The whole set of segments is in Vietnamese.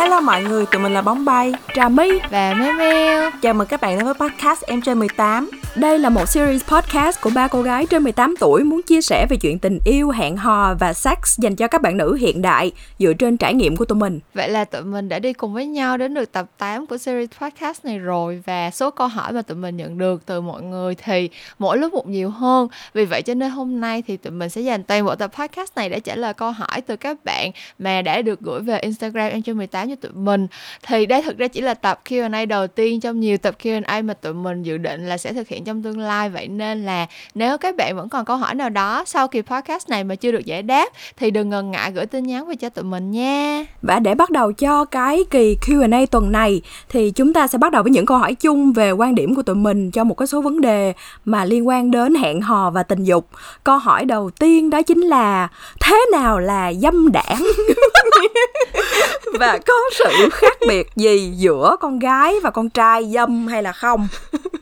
Hello mọi người, tụi mình là Bóng Bay Trà My và Meo Meo Chào mừng các bạn đến với podcast Em Chơi 18 đây là một series podcast của ba cô gái trên 18 tuổi muốn chia sẻ về chuyện tình yêu, hẹn hò và sex dành cho các bạn nữ hiện đại dựa trên trải nghiệm của tụi mình. Vậy là tụi mình đã đi cùng với nhau đến được tập 8 của series podcast này rồi Và số câu hỏi mà tụi mình nhận được từ mọi người thì mỗi lúc một nhiều hơn. Vì vậy cho nên hôm nay thì tụi mình sẽ dành toàn bộ tập podcast này để trả lời câu hỏi từ các bạn Mà đã được gửi về Instagram Em Chơi 18 cho tụi mình. Thì đây thực ra chỉ là tập Q&A đầu tiên trong nhiều tập Q&A mà tụi mình dự định là sẽ thực hiện trong tương lai. Vậy nên là nếu các bạn vẫn còn câu hỏi nào đó sau kỳ podcast này mà chưa được giải đáp, thì đừng ngần ngại gửi tin nhắn về cho tụi mình nha. Và để bắt đầu cho cái kỳ Q&A tuần này, thì chúng ta sẽ bắt đầu với những câu hỏi chung về quan điểm của tụi mình cho một cái số vấn đề mà liên quan đến hẹn hò và tình dục. Câu hỏi đầu tiên đó chính là, thế nào là dâm đảng? Và có sự khác biệt gì giữa con gái và con trai dâm hay là không?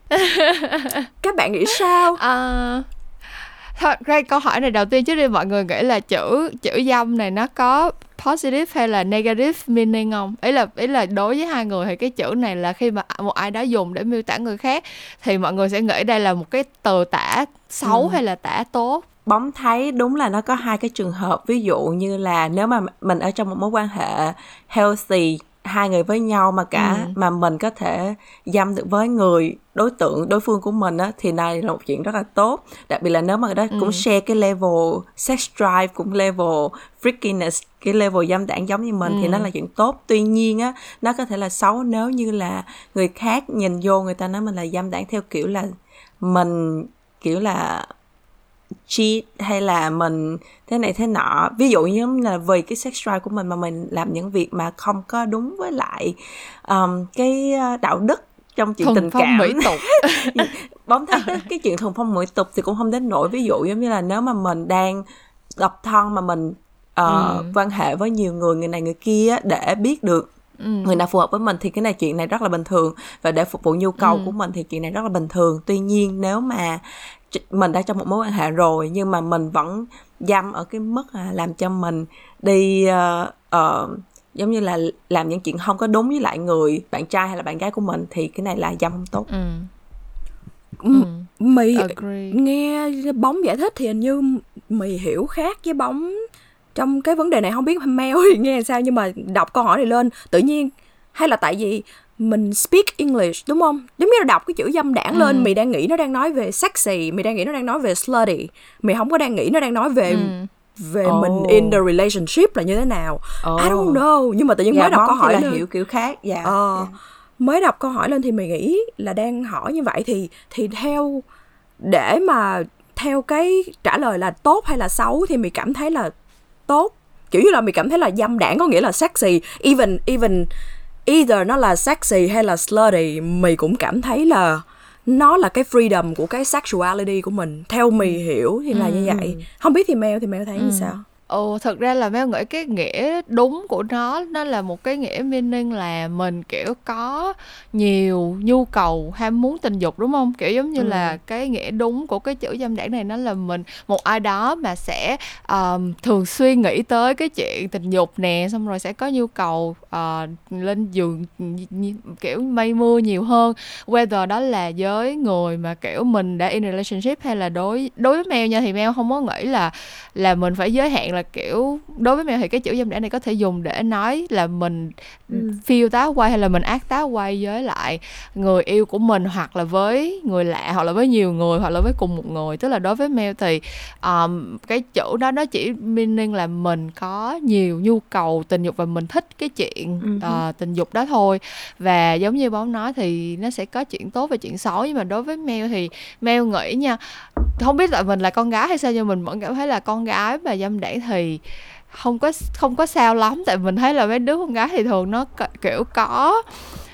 các bạn nghĩ sao? Uh, thật ra câu hỏi này đầu tiên trước đi mọi người nghĩ là chữ chữ dâm này nó có positive hay là negative meaning không? Ý là ý là đối với hai người thì cái chữ này là khi mà một ai đó dùng để miêu tả người khác thì mọi người sẽ nghĩ đây là một cái từ tả xấu ừ. hay là tả tốt? Bóng thấy đúng là nó có hai cái trường hợp. Ví dụ như là nếu mà mình ở trong một mối quan hệ healthy hai người với nhau mà cả ừ. mà mình có thể dâm được với người đối tượng đối phương của mình á thì này là một chuyện rất là tốt đặc biệt là nếu mà đó ừ. cũng share cái level sex drive cũng level freakiness cái level dâm đảng giống như mình ừ. thì nó là chuyện tốt tuy nhiên á nó có thể là xấu nếu như là người khác nhìn vô người ta nói mình là dâm đảng theo kiểu là mình kiểu là cheat hay là mình thế này thế nọ ví dụ như là vì cái sex drive của mình mà mình làm những việc mà không có đúng với lại um, cái ờ, đạo đức trong chuyện thuần tình phong cảm mỹ tục bóng thấy cái chuyện thuần phong mỹ tục thì cũng không đến nỗi ví dụ giống như là nếu mà mình đang độc thân mà mình uh, ừ. quan hệ với nhiều người người này người kia để biết được ừ. người nào phù hợp với mình thì cái này chuyện này rất là bình thường và để phục vụ nhu cầu ừ. của mình thì chuyện này rất là bình thường tuy nhiên nếu mà mình đã trong một mối quan hệ rồi nhưng mà mình vẫn dâm ở cái mức là làm cho mình đi uh, uh, giống như là làm những chuyện không có đúng với lại người bạn trai hay là bạn gái của mình thì cái này là dâm không tốt ừ. Ừ. mì Agree. nghe bóng giải thích thì hình như mì hiểu khác với bóng trong cái vấn đề này không biết mail thì nghe sao nhưng mà đọc câu hỏi này lên tự nhiên hay là tại vì mình speak English đúng không? Giống như là đọc cái chữ dâm đảng ừ. lên, mày đang nghĩ nó đang nói về sexy, mày đang nghĩ nó đang nói về slutty, mày không có đang nghĩ nó đang nói về ừ. về oh. mình in the relationship là như thế nào. Oh. I don't know, nhưng mà tự nhiên dạ, mới đọc câu hỏi là lên. hiểu kiểu khác. Dạ. Ờ, yeah. Mới đọc câu hỏi lên thì mày nghĩ là đang hỏi như vậy thì thì theo để mà theo cái trả lời là tốt hay là xấu thì mày cảm thấy là tốt kiểu như là mày cảm thấy là dâm đảng có nghĩa là sexy even even either nó là sexy hay là slutty mì cũng cảm thấy là nó là cái freedom của cái sexuality của mình theo mì hiểu thì là ừ. như vậy không biết thì mèo thì mèo thấy ừ. như sao Ồ, thật ra là Mel nghĩ cái nghĩa đúng của nó nó là một cái nghĩa meaning là mình kiểu có nhiều nhu cầu ham muốn tình dục đúng không? Kiểu giống như ừ. là cái nghĩa đúng của cái chữ dâm đảng này nó là mình một ai đó mà sẽ um, thường xuyên nghĩ tới cái chuyện tình dục nè, xong rồi sẽ có nhu cầu uh, lên giường kiểu mây mưa nhiều hơn. Whether đó là với người mà kiểu mình đã in relationship hay là đối đối với Mel nha thì Mel không có nghĩ là là mình phải giới hạn là kiểu đối với mẹ thì cái chữ dâm đảng này có thể dùng để nói là mình ừ. feel tá quay hay là mình ác tá quay với lại người yêu của mình hoặc là với người lạ hoặc là với nhiều người hoặc là với cùng một người. Tức là đối với mail thì um, cái chữ đó nó chỉ meaning là mình có nhiều nhu cầu tình dục và mình thích cái chuyện uh, tình dục đó thôi. Và giống như bóng nói thì nó sẽ có chuyện tốt và chuyện xấu. Nhưng mà đối với mail thì mail nghĩ nha không biết là mình là con gái hay sao nhưng mình vẫn cảm thấy là con gái và dâm đảng thì không có không có sao lắm, tại mình thấy là mấy đứa con gái thì thường nó, kiểu, có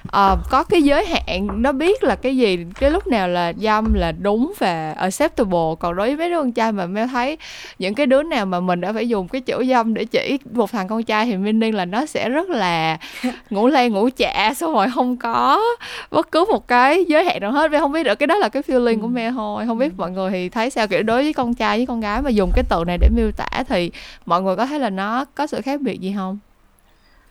uh, có cái giới hạn nó biết là cái gì cái lúc nào là dâm là đúng và acceptable. Còn đối với mấy đứa con trai mà mẹ thấy những cái đứa nào mà mình đã phải dùng cái chữ dâm để chỉ một thằng con trai thì meaning là nó sẽ rất là ngủ lay ngủ chạ xong rồi không có bất cứ một cái giới hạn nào hết. Vì không biết được cái đó là cái feeling ừ. của mẹ thôi. Không biết ừ. mọi người thì thấy sao? Kiểu đối với con trai với con gái mà dùng cái từ này để miêu tả thì mọi người có thấy là nó có sự khác biệt gì không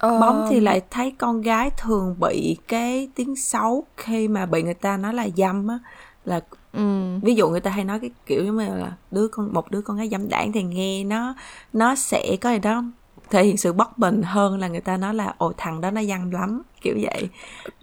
uh... bóng thì lại thấy con gái thường bị cái tiếng xấu khi mà bị người ta nói là dâm á. Là ừ. ví dụ người ta hay nói cái kiểu như là đứa con một đứa con gái dâm đảng thì nghe nó nó sẽ có gì đó thể hiện sự bất bình hơn là người ta nói là ồ thằng đó nó dâm lắm kiểu vậy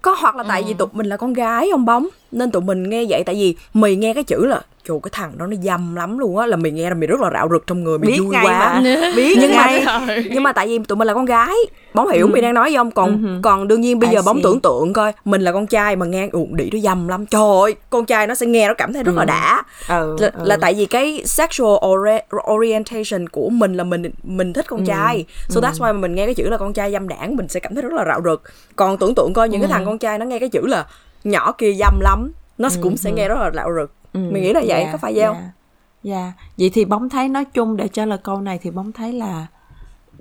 có hoặc là tại ừ. vì tụi mình là con gái ông bóng nên tụi mình nghe vậy tại vì mì nghe cái chữ là trời cái thằng đó nó dâm lắm luôn á là mày nghe là mày rất là rạo rực trong người mày vui quá mà. biết nhưng ngay. mà nhưng mà tại vì tụi mình là con gái bóng hiểu ừ. mày đang nói không còn ừ. còn đương nhiên bây giờ bóng tưởng tượng coi mình là con trai mà nghe ụng đĩ nó dâm lắm trời ơi con trai nó sẽ nghe nó cảm thấy rất ừ. là đã ừ. Là, ừ. là tại vì cái sexual orientation của mình là mình mình thích con ừ. trai so ừ. that's why mà mình nghe cái chữ là con trai dâm đảng mình sẽ cảm thấy rất là rạo rực còn tưởng tượng coi những ừ. cái thằng con trai nó nghe cái chữ là nhỏ kia dâm lắm nó ừ. cũng sẽ nghe rất là rạo rực ừ. mình nghĩ là vậy yeah, dạ, có phải vậy yeah. không dạ yeah. vậy thì bóng thấy nói chung để cho lời câu này thì bóng thấy là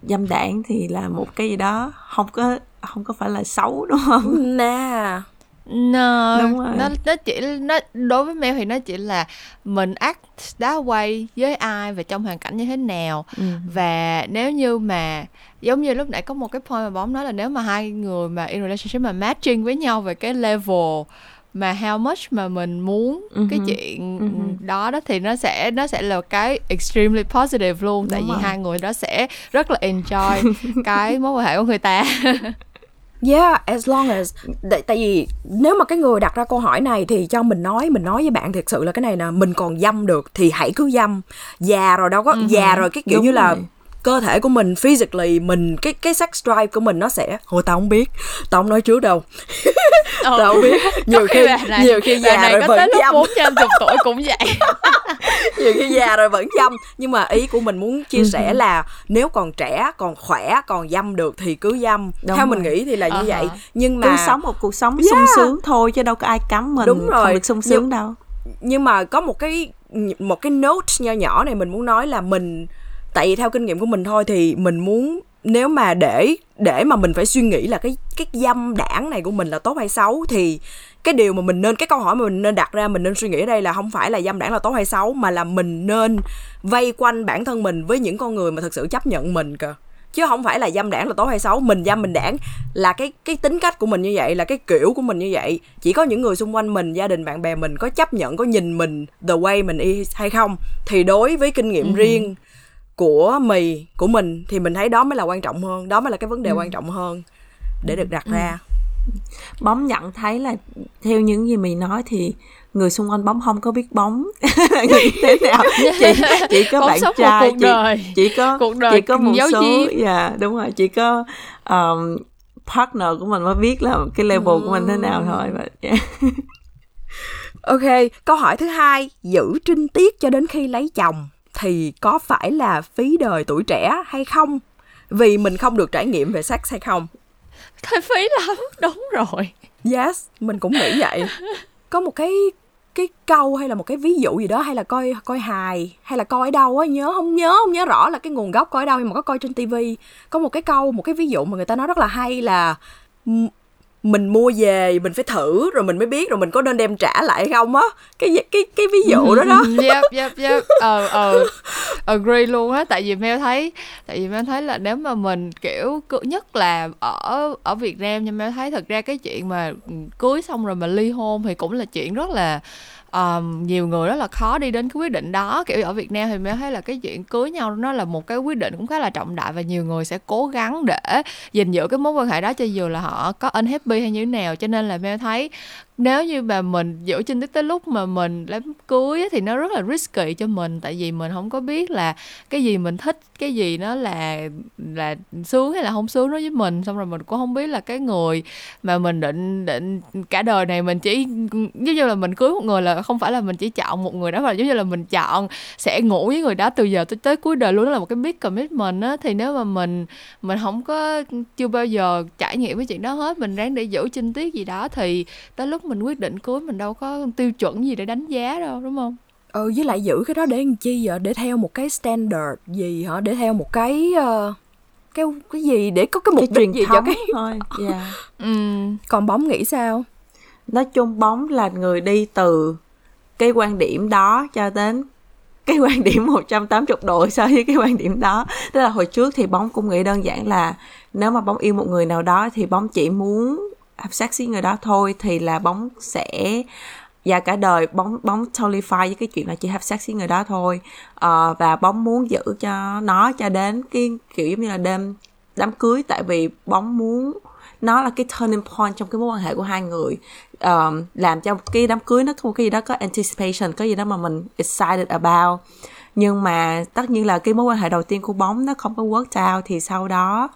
dâm đảng thì là một cái gì đó không có không có phải là xấu đúng không nè No, Đúng rồi. nó nó chỉ nó đối với Mel thì nó chỉ là mình act that way với ai và trong hoàn cảnh như thế nào ừ. và nếu như mà giống như lúc nãy có một cái point mà bóng nói là nếu mà hai người mà in relationship mà matching với nhau về cái level mà how much mà mình muốn uh-huh. cái chuyện uh-huh. đó đó thì nó sẽ nó sẽ là cái extremely positive luôn Đúng tại rồi. vì hai người đó sẽ rất là enjoy cái mối quan hệ của người ta Yeah, as long as tại, tại vì nếu mà cái người đặt ra câu hỏi này thì cho mình nói mình nói với bạn thật sự là cái này nè mình còn dâm được thì hãy cứ dâm già rồi đâu có uh-huh. già rồi cái kiểu Đúng như là rồi cơ thể của mình physically mình cái cái sex drive của mình nó sẽ hồi tao không biết tao không nói trước đâu ừ. tao không biết nhiều khi này, nhiều khi già rồi vẫn dâm bốn trăm chục tuổi cũng vậy nhiều khi già rồi vẫn dâm nhưng mà ý của mình muốn chia sẻ ừ. là nếu còn trẻ còn khỏe còn dâm được thì cứ dâm Đúng theo rồi. mình nghĩ thì là như uh-huh. vậy nhưng mà cứ sống một cuộc sống yeah. sung sướng thôi chứ đâu có ai cấm mình Đúng rồi. không được sung sướng nhưng, đâu nhưng mà có một cái một cái note nho nhỏ này mình muốn nói là mình tại vì theo kinh nghiệm của mình thôi thì mình muốn nếu mà để để mà mình phải suy nghĩ là cái cái dâm đảng này của mình là tốt hay xấu thì cái điều mà mình nên cái câu hỏi mà mình nên đặt ra mình nên suy nghĩ ở đây là không phải là dâm đảng là tốt hay xấu mà là mình nên vây quanh bản thân mình với những con người mà thực sự chấp nhận mình cơ chứ không phải là dâm đảng là tốt hay xấu mình dâm mình đảng là cái cái tính cách của mình như vậy là cái kiểu của mình như vậy chỉ có những người xung quanh mình gia đình bạn bè mình có chấp nhận có nhìn mình the way mình is hay không thì đối với kinh nghiệm ừ. riêng của mì của mình thì mình thấy đó mới là quan trọng hơn đó mới là cái vấn đề ừ. quan trọng hơn để được đặt ừ. ra bóng nhận thấy là theo những gì mì nói thì người xung quanh bóng không có biết bóng thế nào chỉ chỉ có bóng bạn trai chỉ, đời. chỉ có cuộc đời chỉ có một số dạ yeah, đúng rồi chỉ có um, partner của mình mới biết là cái level ừ. của mình thế nào thôi và yeah. ok câu hỏi thứ hai giữ trinh tiết cho đến khi lấy chồng thì có phải là phí đời tuổi trẻ hay không? Vì mình không được trải nghiệm về sex hay không. Thôi phí lắm. Đúng rồi. Yes mình cũng nghĩ vậy. Có một cái cái câu hay là một cái ví dụ gì đó hay là coi coi hài hay là coi ở đâu á nhớ không? Nhớ không? Nhớ rõ là cái nguồn gốc coi ở đâu nhưng mà có coi trên tivi có một cái câu một cái ví dụ mà người ta nói rất là hay là mình mua về, mình phải thử, rồi mình mới biết rồi mình có nên đem trả lại không á. Cái cái cái ví dụ đó đó. Yep yep yep. Ờ ờ. Agree luôn á. Tại vì Mel thấy, tại vì Mel thấy là nếu mà mình, kiểu nhất là ở ở Việt Nam nhưng Mel thấy thật ra cái chuyện mà ừ, cưới xong rồi mà ly hôn thì cũng là chuyện rất là um, nhiều người rất là khó đi đến cái quyết định đó. Kiểu ở Việt Nam thì mới thấy là cái chuyện cưới nhau nó là một cái quyết định cũng khá là trọng đại và nhiều người sẽ cố gắng để gìn giữ cái mối quan hệ đó cho dù là họ có unhappy hay như thế nào. Cho nên là Mel thấy nếu như mà mình giữ trên tới lúc mà mình đám cưới thì nó rất là risky cho mình, tại vì mình không có biết là cái gì mình thích, cái gì nó là là sướng hay là không sướng đối với mình. Xong rồi mình cũng không biết là cái người mà mình định định cả đời này mình chỉ, giống như là mình cưới một người là không phải là mình chỉ chọn một người đó, mà giống như là mình chọn, sẽ ngủ với người đó từ giờ tới tới cuối đời luôn. Đó là một cái big commitment á. Thì nếu mà mình mình không có, chưa bao giờ trải nghiệm cái chuyện đó hết, mình ráng để giữ trinh tiết gì đó thì tới lúc mình quyết định cưới mình đâu có tiêu chuẩn gì để đánh giá đâu đúng không ừ với lại giữ cái đó để làm chi vậy để theo một cái standard gì hả để theo một cái uh, cái cái gì để có cái mục đích gì cho cái thôi yeah. Dạ. ừ. còn bóng nghĩ sao nói chung bóng là người đi từ cái quan điểm đó cho đến cái quan điểm 180 độ so với cái quan điểm đó tức là hồi trước thì bóng cũng nghĩ đơn giản là nếu mà bóng yêu một người nào đó thì bóng chỉ muốn have sex với người đó thôi thì là bóng sẽ và cả đời bóng bóng totally fine với cái chuyện là chỉ have sex với người đó thôi. Uh, và bóng muốn giữ cho nó cho đến cái kiểu giống như là đêm đám cưới tại vì bóng muốn nó là cái turning point trong cái mối quan hệ của hai người. Um, làm cho cái đám cưới nó có cái gì đó có anticipation có gì đó mà mình excited about. Nhưng mà tất nhiên là cái mối quan hệ đầu tiên của bóng nó không có work out thì sau đó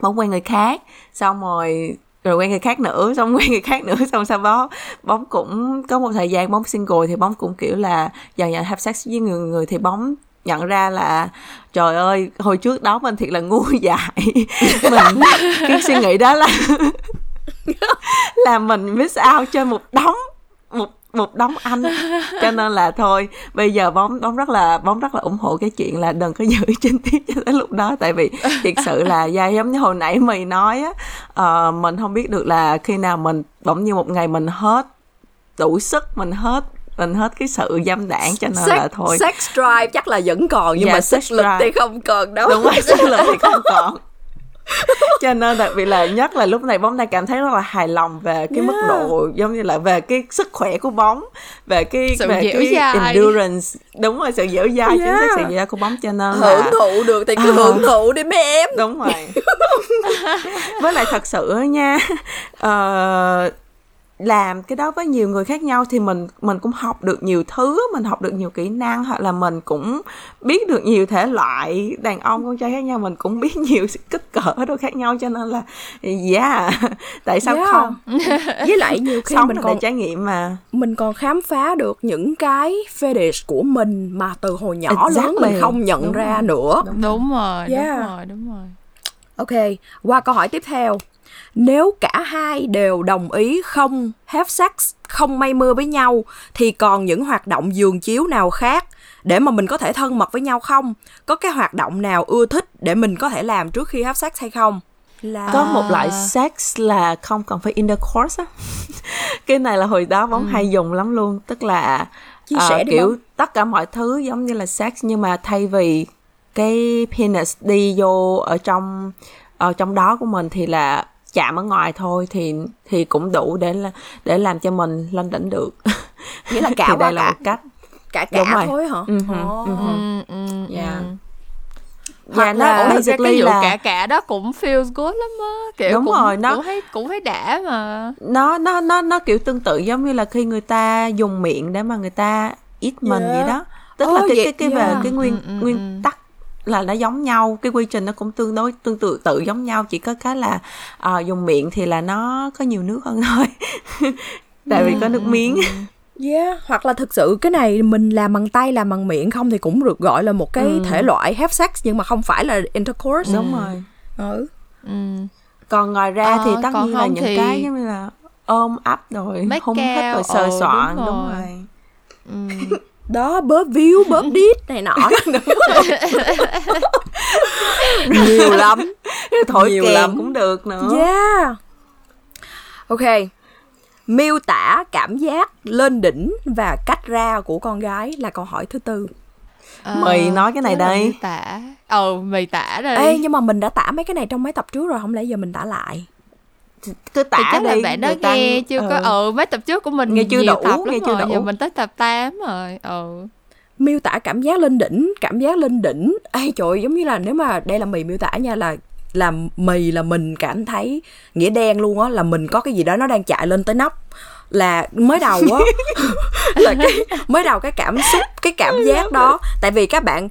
bóng quen người khác. Xong rồi rồi quen người khác nữa, xong quen người khác nữa, xong sau đó bóng cũng có một thời gian bóng single thì bóng cũng, kiểu là, dần dần have sex với người người thì bóng nhận ra là, trời ơi, hồi trước đó mình thiệt là ngu dại. Mình, cái suy nghĩ đó là là mình miss out trên một đống, một một đống anh. Cho nên là thôi bây giờ bóng bóng rất là bóng rất là ủng hộ cái chuyện là đừng có giữ trên tiếp cho đến lúc đó. Tại vì thiệt sự là da giống như hồi nãy mày nói á uh, mình không biết được là khi nào mình bỗng như một ngày mình hết đủ sức mình hết mình hết cái sự dâm đảng cho nên sex, là thôi. sex drive chắc là vẫn còn nhưng yeah, mà sex lực thì không còn đâu. Đúng rồi sex lực thì không còn cho nên đặc biệt là nhất là lúc này bóng đang cảm thấy rất là hài lòng về cái yeah. mức độ giống như là về cái sức khỏe của bóng về cái sự về cái dai. endurance đúng rồi sự dẻo dai yeah. chính xác sự dẻo dai của bóng cho nên hưởng là... thụ được thì cứ uh, hưởng thụ đi mấy em đúng rồi với lại thật sự nha uh, làm cái đó với nhiều người khác nhau thì mình mình cũng học được nhiều thứ mình học được nhiều kỹ năng hoặc là mình cũng biết được nhiều thể loại đàn ông con trai khác nhau mình cũng biết nhiều kích cỡ đồ khác nhau cho nên là yeah tại sao yeah. không với lại nhiều khi Sống mình còn trải nghiệm mà mình còn khám phá được những cái fetish của mình mà từ hồi nhỏ exactly. lớn mình không nhận đúng ra rồi. nữa đúng, đúng rồi yeah. đúng rồi đúng rồi ok qua câu hỏi tiếp theo nếu cả hai đều đồng ý không have sex không may mưa với nhau thì còn những hoạt động giường chiếu nào khác để mà mình có thể thân mật với nhau không có cái hoạt động nào ưa thích để mình có thể làm trước khi have sex hay không là có một loại sex là không cần phải intercourse á cái này là hồi đó bóng ừ. hay dùng lắm luôn tức là Chia sẻ uh, kiểu không? tất cả mọi thứ giống như là sex nhưng mà thay vì cái penis đi vô ở trong ở trong đó của mình thì là chạm ở ngoài thôi thì thì cũng đủ để là để làm cho mình lên đỉnh được. Nghĩa là cả thì đây là một cách. cả cả Đúng thôi hả? Ừ, oh. yeah. Hoặc nó là cái, cái vụ là... cả cả đó cũng feels good lắm á. Kiểu đúng cũng, rồi nó cũng thấy cũng thấy đã mà. Nó nó nó nó kiểu tương tự giống như là khi người ta dùng miệng để mà người ta ít mình yeah. vậy đó. Tức oh, là cái, cái cái về yeah. cái nguyên ừ, nguyên tắc là nó giống nhau cái quy trình nó cũng tương đối tương tự tự giống nhau chỉ có cái là uh, dùng miệng thì là nó có nhiều nước hơn thôi tại vì có nước ừ, miếng Yeah, hoặc là thực sự cái này mình làm bằng tay làm bằng miệng không thì cũng được gọi là một cái ừ. thể loại have sex nhưng mà không phải là intercourse. Đúng rồi. Ừ. ừ. Còn ngoài ra ờ, thì tất nhiên là những thì... cái giống như là ôm ấp rồi Make hung hít rồi sờ soạn đúng rồi. Đúng rồi. Ừ đó bóp víu bóp đít này nọ. Nhiều lắm. Thổi nhiều lắm. cũng được nữa. Yeah. Ok. Miêu tả cảm giác lên đỉnh và cách ra của con gái là câu hỏi thứ tư. À, mày nói cái này đây. miêu tả. Ờ mày tả đây. Ê nhưng mà mình đã tả mấy cái này trong mấy tập trước rồi không lẽ giờ mình tả lại cứ tả thì chắc đi là bạn đó nghe chưa ừ. có ừ. mấy tập trước của mình nghe chưa đủ tập nghe chưa rồi. đủ. giờ mình tới tập 8 rồi ừ. Miêu tả cảm giác lên đỉnh cảm giác lên đỉnh. Ai trời giống như là nếu mà đây là mì miêu tả nha là là mì là mình cảm thấy nghĩa đen luôn á là mình có cái gì đó nó đang chạy lên tới nóc. Là mới đầu á là cái mới đầu cái cảm xúc cái cảm giác đó. tại vì các bạn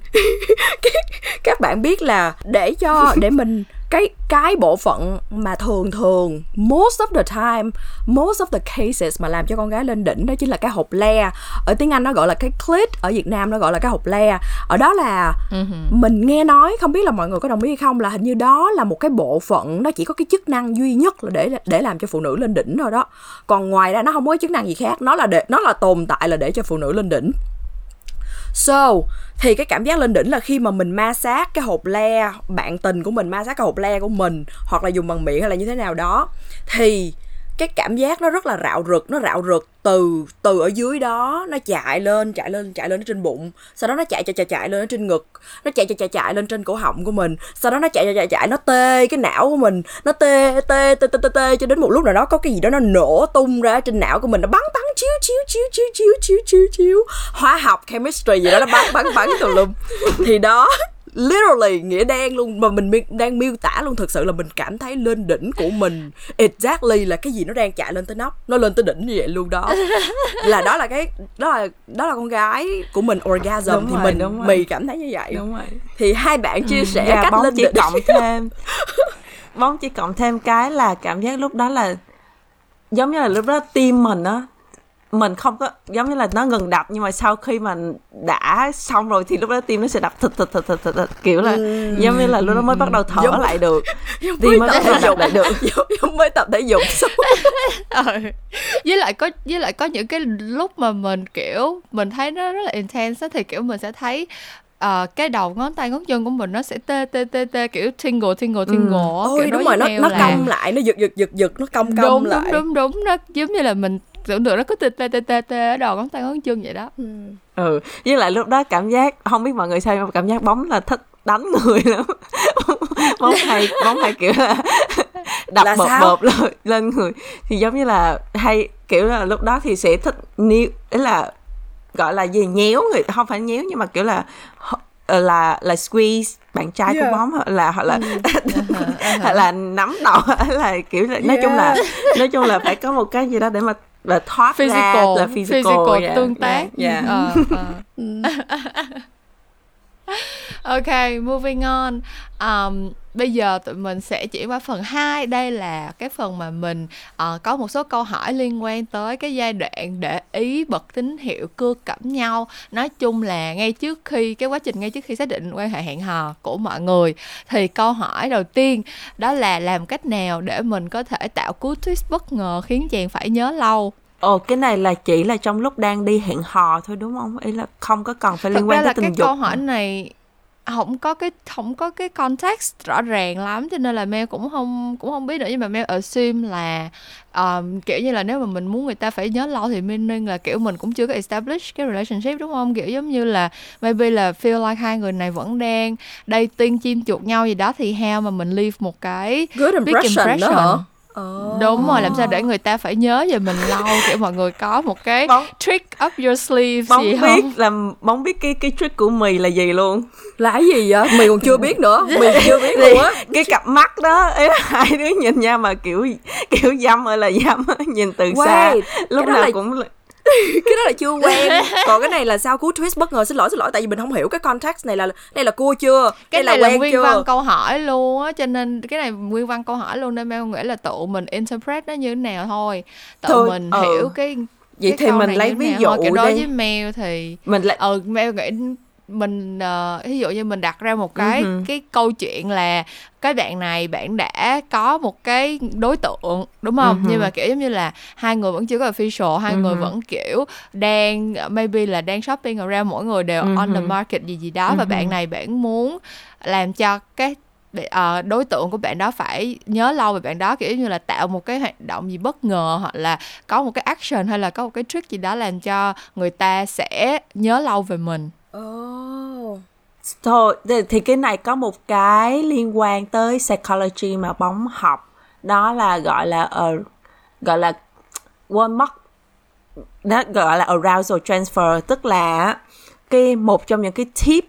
các bạn biết là để cho để mình cái cái bộ phận mà thường thường most of the time most of the cases mà làm cho con gái lên đỉnh đó chính là cái hộp le. Ở tiếng anh nó gọi là cái clit ở việt nam nó gọi là cái hộp le. Ở đó là uh-huh. mình nghe nói không biết là mọi người có đồng ý hay không là hình như đó là một cái bộ phận nó chỉ có cái chức năng duy nhất là để để làm cho phụ nữ lên đỉnh thôi đó. Còn ngoài ra nó không có chức năng gì khác nó là để nó là tồn tại là để cho phụ nữ lên đỉnh So, thì cái cảm giác lên đỉnh là khi mà mình ma sát cái hộp le, bạn tình của mình ma sát cái hộp le của mình hoặc là dùng bằng miệng hay là như thế nào đó thì cái cảm giác nó rất là rạo rực nó rạo rực từ từ ở dưới đó nó chạy lên chạy lên chạy lên trên bụng sau đó nó chạy chạy chạy chạy lên trên ngực nó chạy chạy chạy chạy lên trên cổ họng của mình sau đó nó chạy chạy chạy chạy nó tê cái não của mình nó tê tê tê tê tê, tê cho đến một lúc nào đó có cái gì đó nó nổ tung ra trên não của mình nó bắn bắn chiếu chiếu chiếu chiếu chiếu chiếu chiếu chiếu. Hóa học chemistry gì đó nó bắn bắn bắn tùm lum. Thì đó literally nghĩa đen luôn mà mình đang miêu tả luôn thực sự là mình cảm thấy lên đỉnh của mình. Exactly là cái gì nó đang chạy lên tới nóc nó lên tới đỉnh như vậy luôn đó. Là đó là cái đó là đó là con gái của mình orgasm đúng thì rồi, mình đúng mì cảm thấy như vậy. Đúng rồi. thì hai bạn chia ừ, sẻ dạ, cách lên chỉ đỉnh. cộng thêm. Bóng chỉ cộng thêm cái là cảm giác lúc đó là giống như là lúc đó tim mình á mình không có giống như là nó ngừng đập nhưng mà sau khi mà đã xong rồi thì lúc đó tim nó sẽ đập thịt thịt thịt thịt thịt, thịt kiểu là ừ. giống như là lúc đó mới bắt đầu thở giống, lại được tim mới bắt đầu đập lại được giống, giống mới tập thể dục xong ừ. với lại có với lại có những cái lúc mà mình kiểu mình thấy nó rất là intense thì kiểu mình sẽ thấy uh, cái đầu ngón tay ngón chân của mình nó sẽ tê tê tê tê kiểu tingle tingle ừ. tingle ừ. ôi đúng rồi nó nó là... cong lại nó giật giật giật giật nó cong cong đúng, lại đúng đúng đúng nó giống như là mình tưởng tượng nó cứ tê tê tê tê tê ở đầu ngón tay ngón chân vậy đó ừ. ừ với lại lúc đó cảm giác không biết mọi người sao nhưng mà cảm giác bóng là thích đánh người lắm bóng hay bóng hay kiểu là đập là bợp sao? bợp lên, lên người thì giống như là hay kiểu là lúc đó thì sẽ thích níu ý là gọi là gì nhéo người không phải nhéo nhưng mà kiểu là là là squeeze bạn trai yeah. của bóng là hoặc là uh-huh, uh-huh. là nắm đầu là kiểu là, nói yeah. chung là nói chung là phải có một cái gì đó để mà là thoát physical, ra là physical, physical yeah, tương tác. yeah, yeah. Uh, uh. ok moving on. Um, bây giờ tụi mình sẽ chuyển qua phần 2 đây là cái phần mà mình uh, có một số câu hỏi liên quan tới cái giai đoạn để ý bật tín hiệu cưa cẩm nhau. Nói chung là ngay trước khi cái quá trình ngay trước khi xác định quan hệ hẹn hò của mọi người thì câu hỏi đầu tiên đó là làm cách nào để mình có thể tạo cú twist bất ngờ khiến chàng phải nhớ lâu Ồ cái này là chỉ là trong lúc đang đi hẹn hò thôi đúng không? Ý là không có cần phải Thật liên quan tới tình dục. Thật ra là cái câu hỏi này không có cái không có cái context rõ ràng lắm cho nên là Mel cũng không cũng không biết nữa nhưng mà Mel assume là um, kiểu như là nếu mà mình muốn người ta phải nhớ lâu thì meaning là kiểu mình cũng chưa có establish cái relationship đúng không kiểu giống như là maybe là feel like hai người này vẫn đang dating chim chuột nhau gì đó thì how mà mình leave một cái good impression, big impression. Đó hả? Oh. đúng rồi làm sao để người ta phải nhớ về mình lâu kiểu mọi người có một cái bóng, trick up your sleeve bóng gì biết không? là bóng biết cái cái trick của mì là gì luôn. Là cái gì vậy? Mì còn chưa biết nữa. Mì chưa biết luôn á. cái cặp mắt đó ấy là hai đứa nhìn nhau mà kiểu kiểu dâm ơi là dâm nhìn từ Wait, xa lúc nào là... cũng cái đó là chưa quen còn cái này là sao cú twist bất ngờ xin lỗi xin lỗi tại vì mình không hiểu cái context này là đây là cua chưa cái này là, là nguyên chưa? văn câu hỏi luôn á cho nên cái này nguyên văn câu hỏi luôn nên em nghĩ là tụi mình interpret nó như thế nào thôi tụi Thôi, mình ừ. hiểu cái vậy cái thì mình lấy ví dụ thôi. đối với mail thì mình lại ừ mail nghĩ mình uh, ví dụ như mình đặt ra một cái uh-huh. cái câu chuyện là cái bạn này bạn đã có một cái đối tượng đúng không uh-huh. nhưng mà kiểu giống như là hai người vẫn chưa có official hai uh-huh. người vẫn kiểu đang maybe là đang shopping around mỗi người đều uh-huh. on the market gì gì đó uh-huh. và bạn này bạn muốn làm cho cái uh, đối tượng của bạn đó phải nhớ lâu về bạn đó kiểu như là tạo một cái hoạt động gì bất ngờ hoặc là có một cái action hay là có một cái trick gì đó làm cho người ta sẽ nhớ lâu về mình Oh. Thôi, thì cái này có một cái liên quan tới psychology mà bóng học đó là gọi là uh, gọi là quên mất đó gọi là arousal transfer tức là cái một trong những cái tip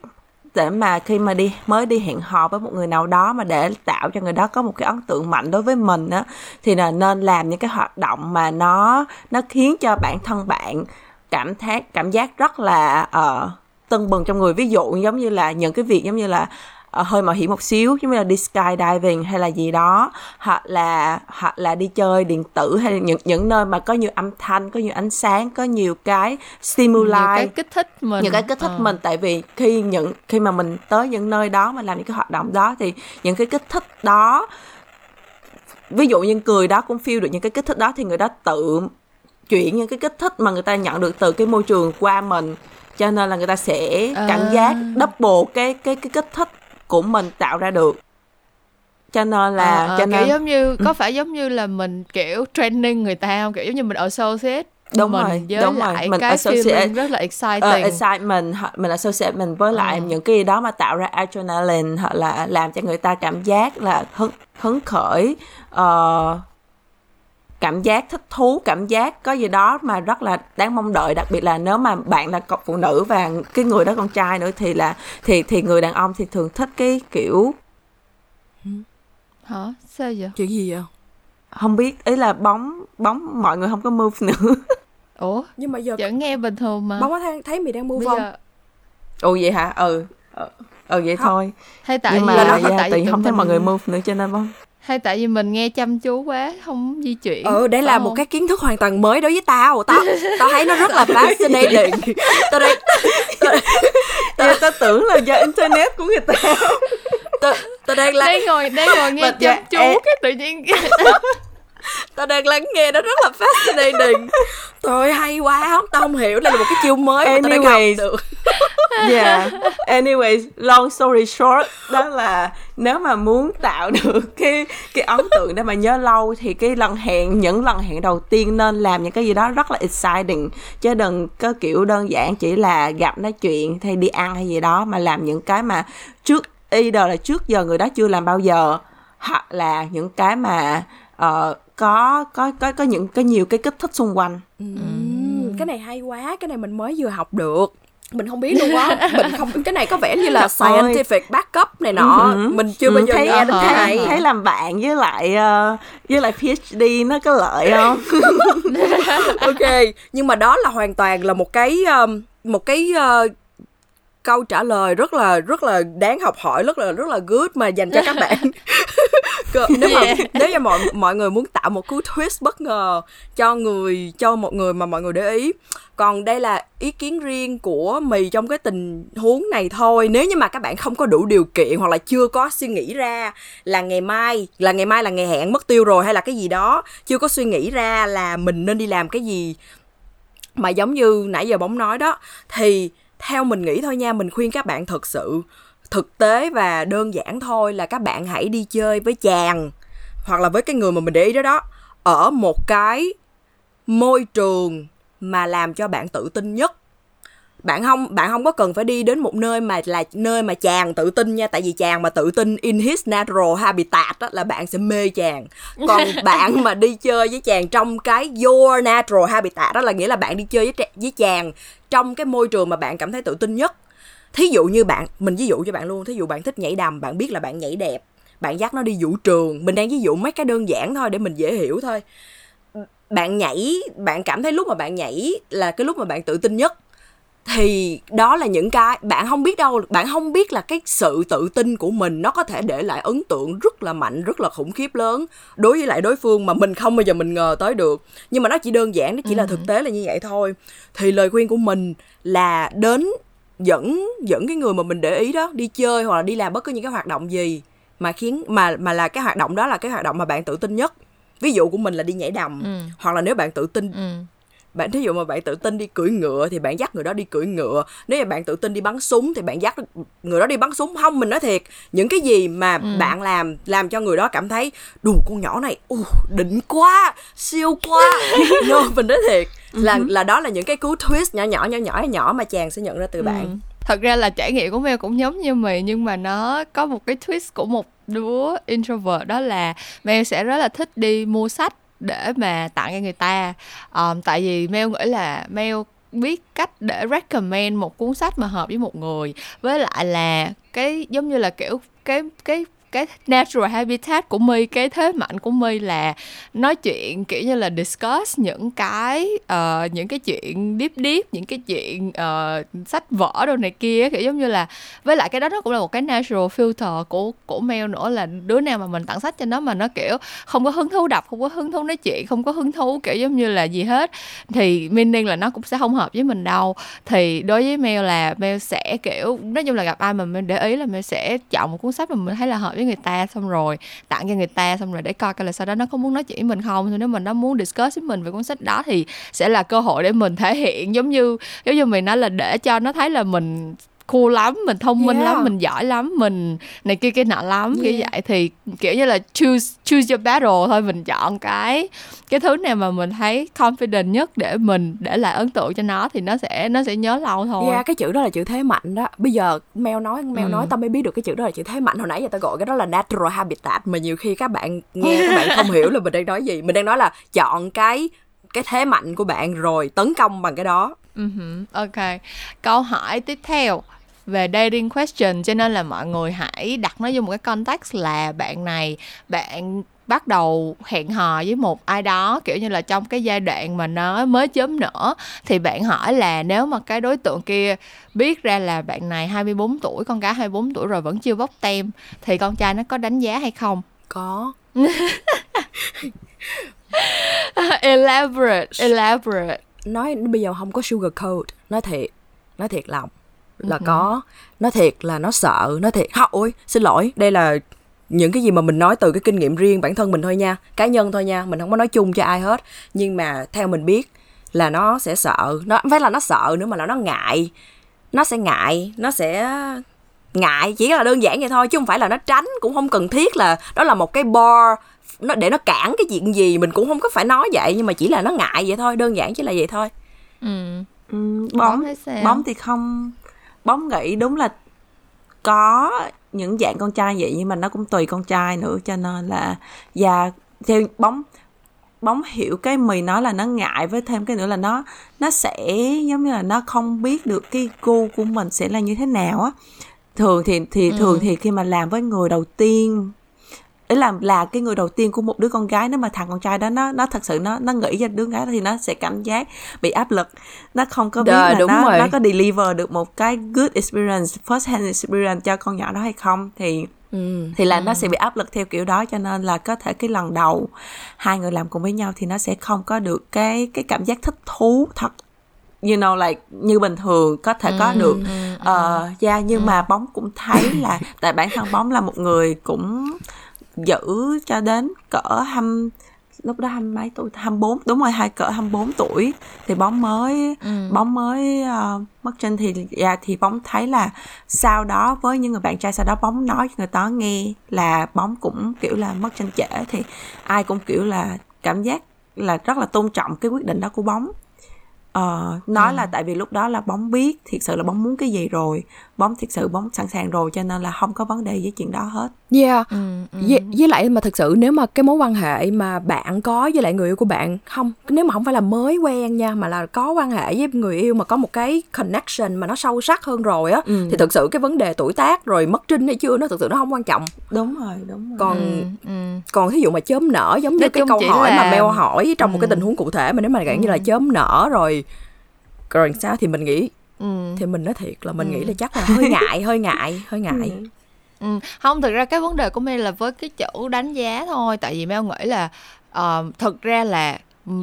để mà khi mà đi mới đi hẹn hò với một người nào đó mà để tạo cho người đó có một cái ấn tượng mạnh đối với mình á thì là nên làm những cái hoạt động mà nó nó khiến cho bản thân bạn cảm thấy cảm giác rất là uh, tưng bừng trong người. Ví dụ giống như là những cái việc giống như là uh, hơi mạo hiểm một xíu giống như là đi skydiving hay là gì đó hoặc là hoặc là đi chơi điện tử hay là những những nơi mà có nhiều âm thanh có nhiều ánh sáng có nhiều cái stimuli nhiều cái kích thích mình nhiều cái kích thích à. mình. Tại vì khi những khi mà mình tới những nơi đó mà làm những cái hoạt động đó thì những cái kích thích đó ví dụ như cười đó cũng feel được những cái kích thích đó thì người đó tự chuyển những cái kích thích mà người ta nhận được từ cái môi trường qua mình cho nên là người ta sẽ cảm à. giác double cái cái cái kích thích của mình tạo ra được cho nên là à, à, cho nên kiểu giống như ừ. có phải giống như là mình kiểu training người ta không kiểu giống như mình associate đúng mình rồi với đúng lại rồi mình cái associate rất là exciting uh, excitement mình associate mình với lại uh. những cái đó mà tạo ra adrenaline hoặc là làm cho người ta cảm giác là hứng hứng khởi uh, cảm giác thích thú cảm giác có gì đó mà rất là đáng mong đợi. Đặc biệt là nếu mà bạn là cặp phụ nữ và cái người đó con trai nữa thì là thì thì người đàn ông thì thường thích cái kiểu hả? Sao vậy? Chuyện gì vậy? Không biết. Ý là bóng bóng mọi người không có move nữa. Ủa? Nhưng mà giờ vẫn nghe bình thường mà. Bóng có thấy mày đang move không? giờ... ồ vậy hả? Ừ. Ừ, ừ vậy không. thôi. Hay tại nhưng mà là, là tại vì không thấy mọi người move nữa cho nên bóng hay tại vì mình nghe chăm chú quá không di chuyển ừ đấy là một cái kiến thức hoàn toàn mới đối với tao. Tao tao thấy nó rất là fascinating. Tao đây tao, tao, tao tưởng là do internet của người ta. tao, tao đang là đang ngồi đang ngồi nghe chăm dạ, chú cái tự nhiên tao đang lắng nghe nó rất là fascinating. Trời hay quá không tao không hiểu đây là một cái chiêu mới mà tao đang học được. Yeah. Anyways long story short đó là nếu mà muốn tạo được cái cái ấn tượng để mà nhớ lâu thì cái lần hẹn những lần hẹn đầu tiên nên làm những cái gì đó rất là exciting. Chứ đừng có kiểu đơn giản chỉ là gặp nói chuyện hay đi ăn hay gì đó mà làm những cái mà trước either là trước giờ người đó chưa làm bao giờ hoặc là những cái mà uh, có có có có những cái nhiều cái kích thích xung quanh. Ừ. cái này hay quá cái này mình mới vừa học được. Mình không biết luôn á. Mình không cái này có vẻ như là scientific backup này nọ. Uh-huh. mình chưa bao giờ thấy, nghe cái này. thấy làm bạn với lại uh, với lại PhD nó có lợi không? Ok nhưng mà đó là hoàn toàn là một cái um, một cái uh, câu trả lời rất là rất là đáng học hỏi rất là rất là good mà dành cho các bạn nếu mà yeah. nếu như mọi mọi người muốn tạo một cú twist bất ngờ cho người cho một người mà mọi người để ý còn đây là ý kiến riêng của mì trong cái tình huống này thôi nếu như mà các bạn không có đủ điều kiện hoặc là chưa có suy nghĩ ra là ngày mai là ngày mai là ngày hẹn mất tiêu rồi hay là cái gì đó chưa có suy nghĩ ra là mình nên đi làm cái gì mà giống như nãy giờ bóng nói đó thì theo mình nghĩ thôi nha, mình khuyên các bạn thật sự, thực tế và đơn giản thôi là các bạn hãy đi chơi với chàng hoặc là với cái người mà mình để ý đó đó, ở một cái môi trường mà làm cho bạn tự tin nhất bạn không bạn không có cần phải đi đến một nơi mà là nơi mà chàng tự tin nha tại vì chàng mà tự tin in his natural habitat đó, là bạn sẽ mê chàng. Còn bạn mà đi chơi với chàng trong cái your natural habitat đó là nghĩa là bạn đi chơi với với chàng trong cái môi trường mà bạn cảm thấy tự tin nhất. Thí dụ như bạn mình ví dụ cho bạn luôn thí dụ bạn thích nhảy đầm bạn biết là bạn nhảy đẹp bạn dắt nó đi vũ trường mình đang ví dụ mấy cái đơn giản thôi để mình dễ hiểu thôi. Bạn nhảy bạn cảm thấy lúc mà bạn nhảy là cái lúc mà bạn tự tin nhất thì đó là những cái bạn không biết đâu bạn không biết là cái sự tự tin của mình nó có thể để lại ấn tượng rất là mạnh rất là khủng khiếp lớn đối với lại đối phương mà mình không bao giờ mình ngờ tới được nhưng mà nó chỉ đơn giản nó chỉ là thực ừ. tế là như vậy thôi thì lời khuyên của mình là đến dẫn dẫn cái người mà mình để ý đó đi chơi hoặc là đi làm bất cứ những cái hoạt động gì mà khiến mà mà là cái hoạt động đó là cái hoạt động mà bạn tự tin nhất ví dụ của mình là đi nhảy đầm ừ. hoặc là nếu bạn tự tin ừ bạn thí dụ mà bạn tự tin đi cưỡi ngựa thì bạn dắt người đó đi cưỡi ngựa nếu mà bạn tự tin đi bắn súng thì bạn dắt người đó đi bắn súng không mình nói thiệt những cái gì mà ừ. bạn làm làm cho người đó cảm thấy đù con nhỏ này uh, đỉnh quá siêu quá no mình nói thiệt là ừ. là đó là những cái cú twist nhỏ nhỏ nhỏ nhỏ nhỏ mà chàng sẽ nhận ra từ ừ. bạn thật ra là trải nghiệm của Mel cũng giống như mày nhưng mà nó có một cái twist của một đứa introvert đó là Mel sẽ rất là thích đi mua sách để mà tặng cho người ta. Um, tại vì mail nghĩ là mail biết cách để recommend một cuốn sách mà hợp với một người. Với lại là cái giống như là kiểu cái cái cái natural habitat của mi cái thế mạnh của mi là nói chuyện kiểu như là discuss những cái uh, những cái chuyện deep deep những cái chuyện uh, sách vở đồ này kia kiểu giống như là với lại cái đó nó cũng là một cái natural filter của của mail nữa là đứa nào mà mình tặng sách cho nó mà nó kiểu không có hứng thú đọc không có hứng thú nói chuyện không có hứng thú kiểu giống như là gì hết thì meaning là nó cũng sẽ không hợp với mình đâu. Thì đối với mail là mail sẽ kiểu nói chung là gặp ai mà mình để ý là mail sẽ chọn một cuốn sách mà mình thấy là hợp với người ta xong rồi, tặng cho người ta xong rồi để coi coi là sau đó nó có muốn nói chuyện với mình không. Nếu mình nó muốn discuss với mình về cuốn sách đó thì sẽ là cơ hội để mình thể hiện giống như giống như mình nói là để cho nó thấy là mình cool lắm mình thông minh yeah. lắm mình giỏi lắm mình này kia cái nọ lắm yeah. kiểu vậy thì kiểu như là choose choose your battle thôi mình chọn cái cái thứ nào mà mình thấy confident nhất để mình để lại ấn tượng cho nó thì nó sẽ nó sẽ nhớ lâu thôi. Yeah, cái chữ đó là chữ thế mạnh đó. Bây giờ Mel nói Mel ừ. nói tao mới biết được cái chữ đó là chữ thế mạnh. Hồi nãy giờ tao gọi cái đó là natural habitat mà nhiều khi các bạn nghe các bạn không hiểu là mình đang nói gì. Mình đang nói là chọn cái cái thế mạnh của bạn rồi tấn công bằng cái đó. Uh-huh. Ok. Câu hỏi tiếp theo về dating question cho nên là mọi người hãy đặt nó vô một cái context là bạn này bạn bắt đầu hẹn hò với một ai đó kiểu như là trong cái giai đoạn mà nó mới chớm nở thì bạn hỏi là nếu mà cái đối tượng kia biết ra là bạn này 24 tuổi con gái 24 tuổi rồi vẫn chưa bóc tem thì con trai nó có đánh giá hay không? Có. Elaborate elaborate. Nói bây giờ không có sugar coat nói thiệt nói thiệt lòng là uh-huh. có. Nói thiệt là nó sợ nói thiệt. Không ôi xin lỗi. Đây là những cái gì mà mình nói từ cái kinh nghiệm riêng bản thân mình thôi nha. Cá nhân thôi nha mình không có nói chung cho ai hết. Nhưng mà theo mình biết là nó sẽ sợ. Nó phải là nó sợ nữa mà là nó ngại. Nó sẽ ngại nó sẽ ngại. Chỉ là đơn giản vậy thôi chứ không phải là nó tránh cũng không cần thiết là đó là một cái bar nó để nó cản cái chuyện gì mình cũng không có phải nói vậy nhưng mà chỉ là nó ngại vậy thôi đơn giản chỉ là vậy thôi. Ừ. ừ bóng bóng thì không bóng nghĩ đúng là có những dạng con trai vậy nhưng mà nó cũng tùy con trai nữa cho nên là và theo bóng bóng hiểu cái mì nói là nó ngại với thêm cái nữa là nó nó sẽ giống như là nó không biết được cái gu của mình sẽ là như thế nào á thường thì thì ừ. thường thì khi mà làm với người đầu tiên ý là là cái người đầu tiên của một đứa con gái nếu mà thằng con trai đó nó nó thật sự nó nó nghĩ cho đứa gái thì nó sẽ cảm giác bị áp lực. Nó không có biết Đờ, là nó rồi. nó có deliver được một cái good experience first hand experience cho con nhỏ đó hay không. Thì Ừ, thì là ừ. nó sẽ bị áp lực theo kiểu đó cho nên là có thể cái lần đầu hai người làm cùng với nhau thì nó sẽ không có được cái cái cảm giác thích thú thật. You know like như bình thường có thể có ừ, được uh, yeah, nhưng mà bóng cũng thấy là tại bản thân bóng là một người cũng giữ cho đến cỡ hăm lúc đó hăm mấy tuổi hăm bốn đúng rồi hai cỡ hăm bốn tuổi thì bóng mới ừ. bóng mới uh, mất chân thì dạ, thì bóng thấy là sau đó với những người bạn trai sau đó bóng nói cho người ta nghe là bóng cũng kiểu là mất chân trễ thì ai cũng kiểu là cảm giác là rất là tôn trọng cái quyết định đó của bóng Ờ, nói ừ. là tại vì lúc đó là bóng biết thiệt sự là bóng muốn cái gì rồi bóng thiệt sự bóng sẵn sàng rồi cho nên là không có vấn đề với chuyện đó hết yeah ừ, ừ. Với, với lại mà thực sự nếu mà cái mối quan hệ mà bạn có với lại người yêu của bạn không nếu mà không phải là mới quen nha mà là có quan hệ với người yêu mà có một cái connection mà nó sâu sắc hơn rồi á ừ. thì thực sự cái vấn đề tuổi tác rồi mất trinh hay chưa nó thực sự nó không quan trọng đúng rồi đúng rồi còn ừ, ừ. còn thí dụ mà chớm nở giống như cái câu hỏi là... mà Mel hỏi trong ừ. một cái tình huống cụ thể mà nếu mà dạng ừ. như là chớm nở rồi rồi sao thì mình nghĩ ừ. thì mình nói thiệt là mình ừ. nghĩ là chắc là hơi ngại hơi ngại hơi ngại ừ. Ừ. không thực ra cái vấn đề của Mel là với cái chữ đánh giá thôi tại vì Mel nghĩ là uh, thực ra là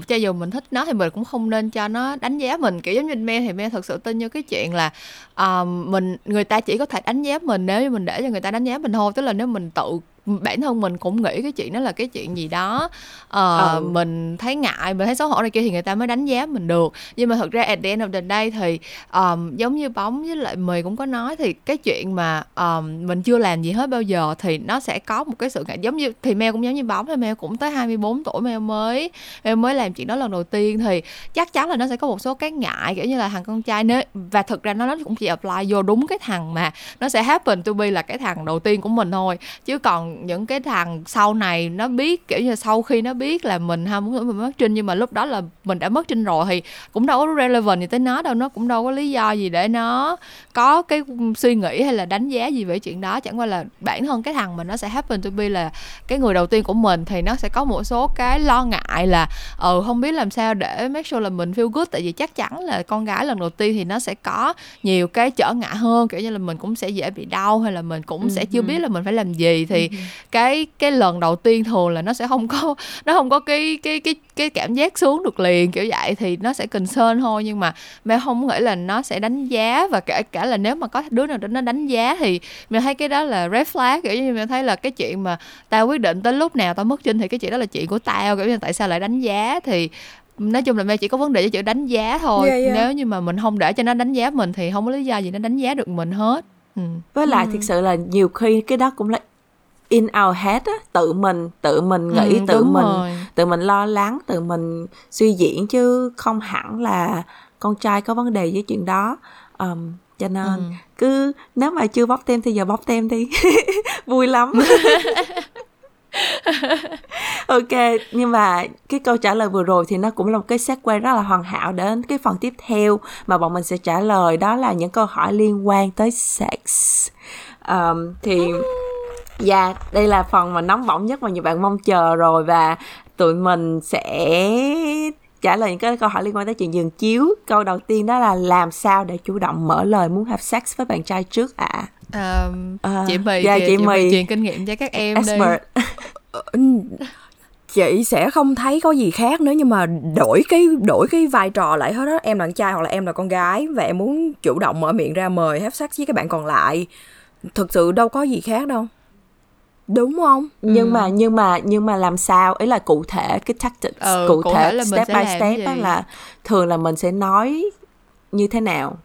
cho dù mình thích nó thì mình cũng không nên cho nó đánh giá mình kiểu giống như Mel thì Mel thật sự tin như cái chuyện là uh, mình người ta chỉ có thể đánh giá mình nếu như mình để cho người ta đánh giá mình thôi tức là nếu mình tự bản thân mình cũng nghĩ cái chuyện đó là cái chuyện gì đó uh, ừ. mình thấy ngại mình thấy xấu hổ này kia thì người ta mới đánh giá mình được. Nhưng mà thật ra at the end of the day thì um, giống như bóng với lại mì cũng có nói thì cái chuyện mà um, mình chưa làm gì hết bao giờ thì nó sẽ có một cái sự ngại. Giống như thì mel cũng giống như bóng thì mel cũng tới 24 tuổi mel mới mel mới làm chuyện đó lần đầu tiên thì chắc chắn là nó sẽ có một số cái ngại kiểu như là thằng con trai nếu và thực ra nó nó cũng chỉ apply vô đúng cái thằng mà nó sẽ happen to be là cái thằng đầu tiên của mình thôi. Chứ còn những cái thằng sau này nó biết kiểu như sau khi nó biết là mình ham muốn mình mất trinh nhưng mà lúc đó là mình đã mất trinh rồi thì cũng đâu có relevant gì tới nó đâu nó cũng đâu có lý do gì để nó có cái suy nghĩ hay là đánh giá gì về chuyện đó. Chẳng qua là bản thân cái thằng mình nó sẽ happen to be là cái người đầu tiên của mình thì nó sẽ có một số cái lo ngại là ừ không biết làm sao để make sure là mình feel good tại vì chắc chắn là con gái lần đầu tiên thì nó sẽ có nhiều cái trở ngại hơn kiểu như là mình cũng sẽ dễ bị đau hay là mình cũng ừ. sẽ chưa biết là mình phải làm gì. Thì ừ cái cái lần đầu tiên thường là nó sẽ không có nó không có cái cái cái cái cảm giác xuống được liền kiểu vậy thì nó sẽ concern thôi nhưng mà mẹ không nghĩ là nó sẽ đánh giá và kể cả là nếu mà có đứa nào đó nó đánh giá thì mẹ thấy cái đó là red flag kiểu như mẹ thấy là cái chuyện mà tao quyết định tới lúc nào tao mất trinh thì cái chuyện đó là chuyện của tao kiểu như tại sao lại đánh giá thì nói chung là Mel chỉ có vấn đề với chữ đánh giá thôi yeah, yeah. nếu như mà mình không để cho nó đánh giá mình thì không có lý do gì nó đánh giá được mình hết ừ. với lại ừ. thực sự là nhiều khi cái đó cũng là in our head á tự mình tự mình nghĩ ừ, tự mình rồi. tự mình lo lắng tự mình suy diễn chứ không hẳn là con trai có vấn đề với chuyện đó. Um, cho nên ừ. cứ nếu mà chưa bóc tem thì giờ bóc tem đi. Vui lắm. Ok nhưng mà cái câu trả lời vừa rồi thì nó cũng là một cái segue rất là hoàn hảo đến cái phần tiếp theo mà bọn mình sẽ trả lời đó là những câu hỏi liên quan tới sex. Um, thì Dạ, yeah, đây là phần mà nóng bỏng nhất mà nhiều bạn mong chờ rồi và tụi mình sẽ trả lời những cái câu hỏi liên quan tới chuyện giường chiếu. Câu đầu tiên đó là làm sao để chủ động mở lời muốn have sex với bạn trai trước ạ? À? À, chị Mì dạ, chị, chị Mì truyền kinh nghiệm cho các em Expert. đi. chị sẽ không thấy có gì khác nếu như mà đổi cái đổi cái vai trò lại hết đó em là con trai hoặc là em là con gái và em muốn chủ động mở miệng ra mời have sex với các bạn còn lại thực sự đâu có gì khác đâu đúng không? Nhưng ừ. mà nhưng mà nhưng mà làm sao? Ấy là cụ thể cái tactics ừ, cụ, cụ thể, thể là step by step đó là thường là mình sẽ nói như thế nào?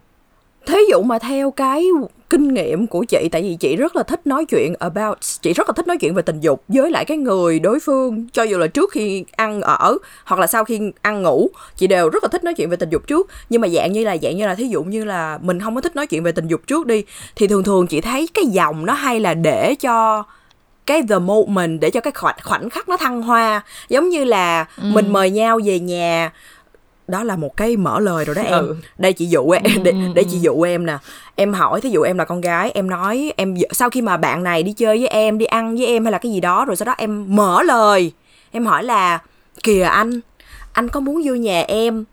Thí dụ mà theo cái kinh nghiệm của chị tại vì chị rất là thích nói chuyện about chị rất là thích nói chuyện về tình dục với lại cái người đối phương. Cho dù là trước khi ăn ở hoặc là sau khi ăn ngủ chị đều rất là thích nói chuyện về tình dục trước. Nhưng mà dạng như là dạng như là thí dụ như là mình không có thích nói chuyện về tình dục trước đi thì thường thường chị thấy cái dòng nó hay là để cho cái the moment để cho cái khoảnh khắc nó thăng hoa. Giống như là ừ. mình mời nhau về nhà. Đó là một cái mở lời rồi đó em. Ừ. đây chị dụ em để, ừ, để chị dụ em nè. Em hỏi thí dụ em là con gái em nói em sau khi mà bạn này đi chơi với em đi ăn với em hay là cái gì đó rồi sau đó em mở lời. Em hỏi là kìa anh anh có muốn vô nhà em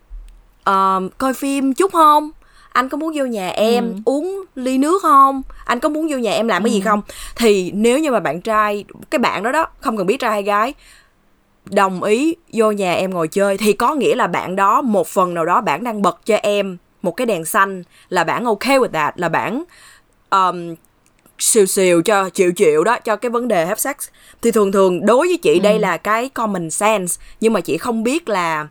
uh, coi phim chút không anh có muốn vô nhà em ừ. uống ly nước không anh có muốn vô nhà em làm cái gì ừ. không thì nếu như mà bạn trai cái bạn đó đó không cần biết trai hay gái đồng ý vô nhà em ngồi chơi thì có nghĩa là bạn đó một phần nào đó bạn đang bật cho em một cái đèn xanh là bạn ok with that là bạn um, xìu xìu cho chịu chịu đó cho cái vấn đề have sex thì thường thường đối với chị ừ. đây là cái common sense nhưng mà chị không biết là